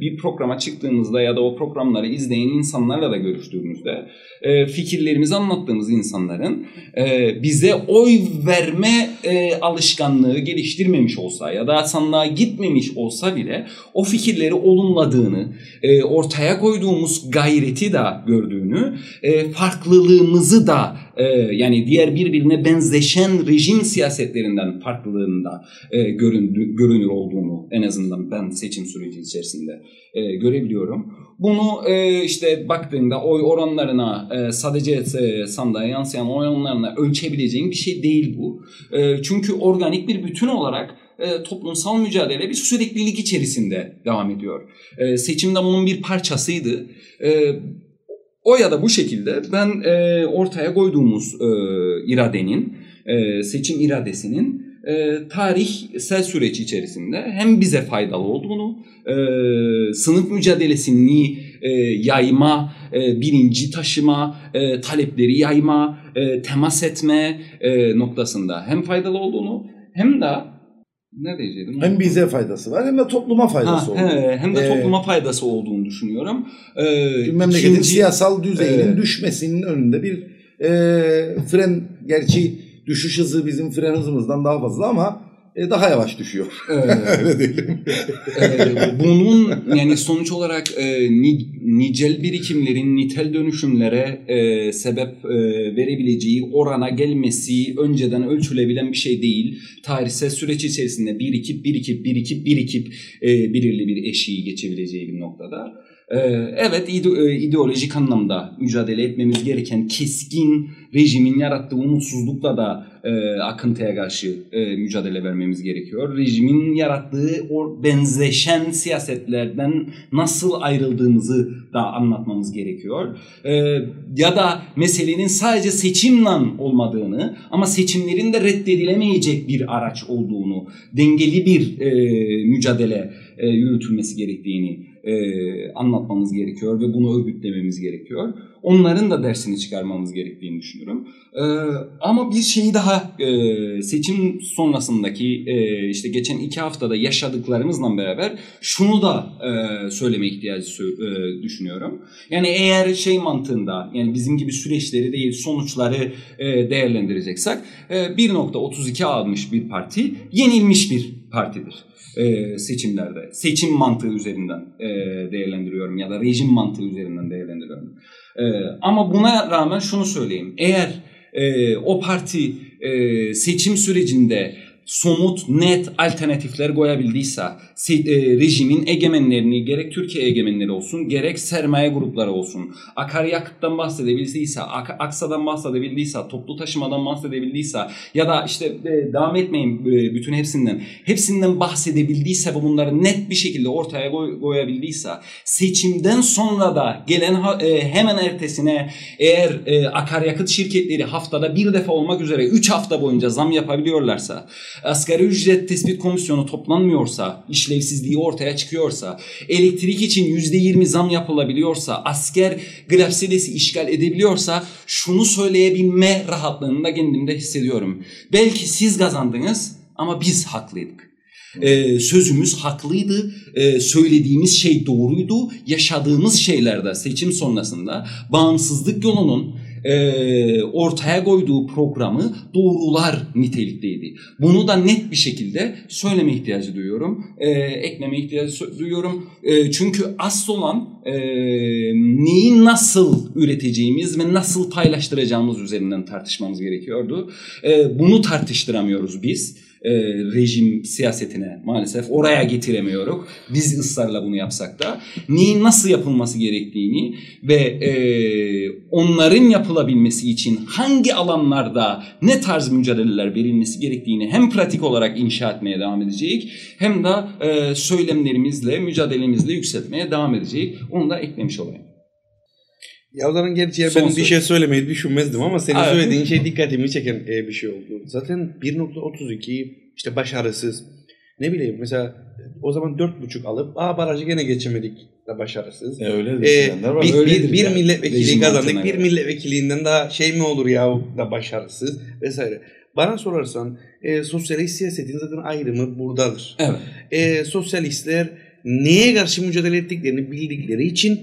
bir programa çıktığımızda ya da o programları izleyen insanlarla da görüştüğümüzde e, fikirlerimizi anlattığımız insanların e, bize oy verme e, alışkanlığı geliştirmemiş olsa ya da sandığa gitmemiş olsa bile o fikirleri olumladığını, e, ortaya koyduğumuz gayreti da gördüğünü, e, farklılığımızı da e, yani diğer birbirine benzeşen rejim siyasetlerinden farklılığında e, göründü, görünür olduğunu en azından ben seçim süreci içerisinde e, görebiliyorum. Bunu e, işte baktığında oy oranlarına e, sadece e, sandığa yansıyan oy oranlarına ölçebileceğin bir şey değil bu. E, çünkü organik bir bütün olarak e, toplumsal mücadele bir süreklilik içerisinde devam ediyor. E, seçim de bunun bir parçasıydı. E, o ya da bu şekilde ben e, ortaya koyduğumuz e, iradenin, e, seçim iradesinin e, tarihsel süreç içerisinde hem bize faydalı olduğunu, e, sınıf mücadelesini e, yayma, e, bilinci taşıma, e, talepleri yayma, e, temas etme e, noktasında hem faydalı olduğunu hem de ne diyecektim? Hem bize faydası var hem de topluma faydası Ha, olur. he, hem de Ee, topluma faydası olduğunu düşünüyorum. Ee, memleketin ikinci- siyasal düzeyinin Evet. düşmesinin önünde bir e, fren gerçi düşüş hızı bizim fren hızımızdan daha fazla ama e, daha yavaş düşüyor. *laughs* Ee, *laughs* Öyle diyelim. Ee, bunun yani sonuç olarak e, ni- nicel birikimlerin nitel dönüşümlere e, sebep e, verebileceği orana gelmesi önceden ölçülebilen bir şey değil. Tarihsel süreç içerisinde birikip birikip birikip birikip e, belirli bir eşiği geçebileceği bir noktada. Ee, evet e, ideolojik anlamda mücadele etmemiz gereken keskin rejimin yarattığı umutsuzlukla da e, akıntıya karşı e, mücadele vermemiz gerekiyor. Rejimin yarattığı o benzeşen siyasetlerden nasıl ayrıldığımızı da anlatmamız gerekiyor. E, ya da meselenin sadece seçimle olmadığını ama seçimlerin de reddedilemeyecek bir araç olduğunu, dengeli bir mücadele yürütülmesi gerektiğini e, anlatmamız gerekiyor ve bunu örgütlememiz gerekiyor. Onların da dersini çıkarmamız gerektiğini düşünüyorum. E, ama bir şeyi daha e, seçim sonrasındaki e, işte geçen iki haftada yaşadıklarımızla beraber şunu da e, söyleme ihtiyacı e, düşünüyorum. Yani eğer şey mantığında yani bizim gibi süreçleri değil sonuçları e, değerlendireceksek e, 1.32 almış bir parti yenilmiş bir partidir e, seçimlerde. Seçim mantığı üzerinden e, değerlendiriyorum ya da rejim mantığı üzerinden değerlendiriyorum. E, ama buna rağmen şunu söyleyeyim. Eğer e, o parti e, seçim sürecinde somut, net alternatifler koyabildiyse, se- e, rejimin egemenlerini gerek Türkiye egemenleri olsun, gerek sermaye grupları olsun, akaryakıttan bahsedebildiyse, ak- aksadan bahsedebildiyse, toplu taşımadan bahsedebildiyse ya da işte e, devam etmeyin e, bütün hepsinden, hepsinden bahsedebildiyse ve bunları net bir şekilde ortaya koy- koyabildiyse, seçimden sonra da gelen hemen ertesine eğer akaryakıt şirketleri haftada bir defa olmak üzere 3 hafta boyunca zam yapabiliyorlarsa, asgari ücret tespit komisyonu toplanmıyorsa, işlevsizliği ortaya çıkıyorsa, elektrik için %20 zam yapılabiliyorsa, asker Glapsides'i işgal edebiliyorsa şunu söyleyebilme rahatlığını da kendimde hissediyorum. Belki siz kazandınız ama biz haklıydık. Ee, sözümüz haklıydı, Ee, söylediğimiz şey doğruydu, yaşadığımız şeylerde seçim sonrasında bağımsızlık yolunun e, ortaya koyduğu programı doğrular nitelikteydi. Bunu da net bir şekilde söyleme ihtiyacı duyuyorum, e, ekleme ihtiyacı duyuyorum. E, çünkü asıl olan e, neyi nasıl üreteceğimiz ve nasıl paylaştıracağımız üzerinden tartışmamız gerekiyordu. E, bunu tartıştıramıyoruz biz e, rejim siyasetine maalesef oraya getiremiyoruz. Biz ısrarla bunu yapsak da neyin nasıl yapılması gerektiğini ve e, onların yapılabilmesi için hangi alanlarda ne tarz mücadeleler verilmesi gerektiğini hem pratik olarak inşa etmeye devam edecek hem de e, söylemlerimizle, mücadelemizle yükseltmeye devam edecek. Onu da eklemiş olayım. Ya o zaman gerçi ben bir şey söylemeyi düşünmezdim ama senin Evet. söylediğin şey dikkatimi çeken e, bir şey oldu. Zaten 1.32 işte başarısız. Ne bileyim mesela o zaman 4.5 alıp aa barajı gene geçemedik de başarısız. E, öyle Ee, düşünenler var. bir, bir, bir yani. milletvekili kazandık. Bir milletvekiliğinden daha şey mi olur ya da başarısız vesaire. Bana sorarsan e, sosyalist siyasetin zaten ayrımı buradadır. Evet. E, sosyalistler neye karşı mücadele ettiklerini bildikleri için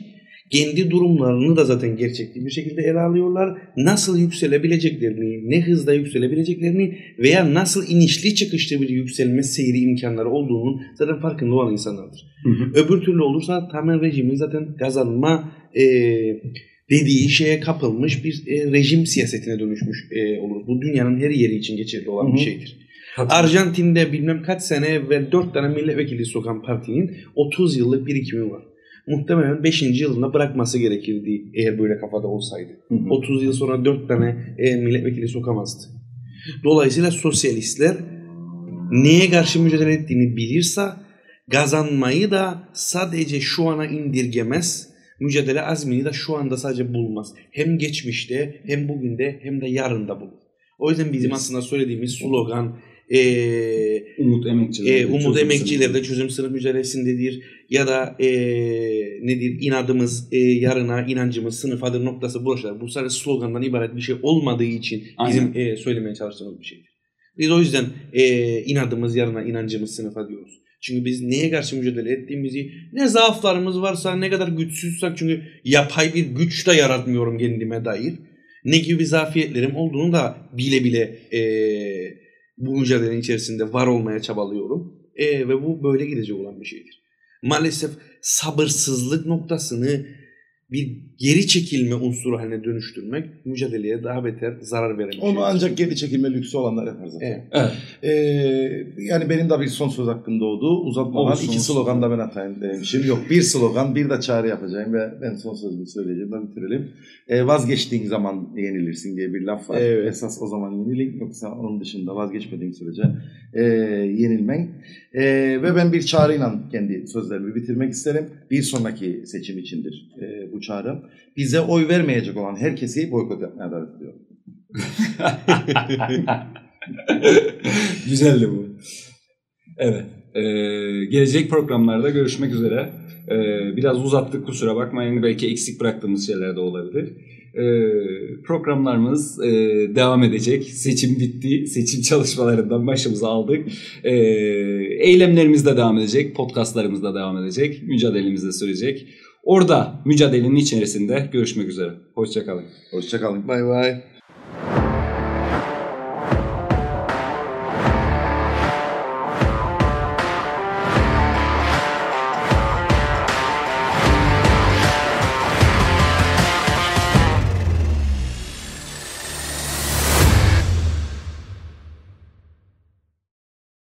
kendi durumlarını da zaten gerçekçi bir şekilde ele alıyorlar. Nasıl yükselebileceklerini, ne hızda yükselebileceklerini veya nasıl inişli çıkışlı bir yükselme seyri imkanları olduğunun zaten farkında olan insanlardır. Hı hı. Öbür türlü olursa tamamen rejimin zaten kazanma e, dediği şeye kapılmış bir e, rejim siyasetine dönüşmüş e, olur. Bu dünyanın her yeri için geçerli olan Hı hı. bir şeydir. Arjantin'de bilmem kaç sene evvel 4 tane milletvekili sokan partinin 30 yıllık birikimi var. Muhtemelen 5. yılında bırakması gerekirdi eğer böyle kafada olsaydı. Hı hı. 30 yıl sonra 4 tane e, milletvekili sokamazdı. Dolayısıyla sosyalistler neye karşı mücadele ettiğini bilirse kazanmayı da sadece şu ana indirgemez. Mücadele azmini de şu anda sadece bulmaz. Hem geçmişte hem bugün de hem de yarın da bulur. O yüzden bizim aslında söylediğimiz slogan eee Umut emekçileri. e, umut emekçilerde çözüm sınıf mücadelesindedir ya da e, nedir inadımız e, yarına inancımız sınıfadır noktası boşlar. Bu sadece slogandan ibaret bir şey olmadığı için bizim e, söylemeye çalıştığımız bir şeydir. Biz o yüzden e, inadımız yarına inancımız sınıfa diyoruz. Çünkü biz neye karşı mücadele ettiğimizi, ne zaaflarımız varsa, ne kadar güçsüzsek çünkü yapay bir güç de yaratmıyorum kendime dair. Ne gibi zafiyetlerim olduğunu da bile bile e, bu mücadelenin içerisinde var olmaya çabalıyorum. E, ve bu böyle gidecek olan bir şeydir. Maalesef sabırsızlık noktasını bir geri çekilme unsuru haline dönüştürmek mücadeleye daha beter zarar veren bir Onu ancak geri çekilme lüksü olanlar yapar zaten. Evet. Evet. Ee, yani benim de bir son söz hakkında oldu. Uzatmadan Olsun, iki slogan da ben atayım demişim. Yok bir slogan bir de çağrı yapacağım ve ben son sözümü söyleyeceğim de bitirelim. Ee, vazgeçtiğin zaman yenilirsin diye bir laf var. Evet. Esas o zaman yenilin yoksa onun dışında vazgeçmediğin sürece e, yenilmen. E, ve ben bir çağrıyla kendi sözlerimi bitirmek isterim. Bir sonraki seçim içindir e, bu çağrım. Bize oy vermeyecek olan herkesi boykot yapmaya davet ediyorum. *laughs* Güzeldi bu. Evet. Ee, gelecek programlarda görüşmek üzere. Ee, biraz uzattık kusura bakmayın. Belki eksik bıraktığımız şeyler de olabilir. Ee, programlarımız e, devam edecek. Seçim bitti. Seçim *laughs* çalışmalarından başımıza aldık. Ee, eylemlerimiz de devam edecek. Podcastlarımız da devam edecek. Mücadelemiz de sürecek. Orada mücadelenin içerisinde görüşmek üzere. Hoşçakalın. Hoşçakalın. Bay bay.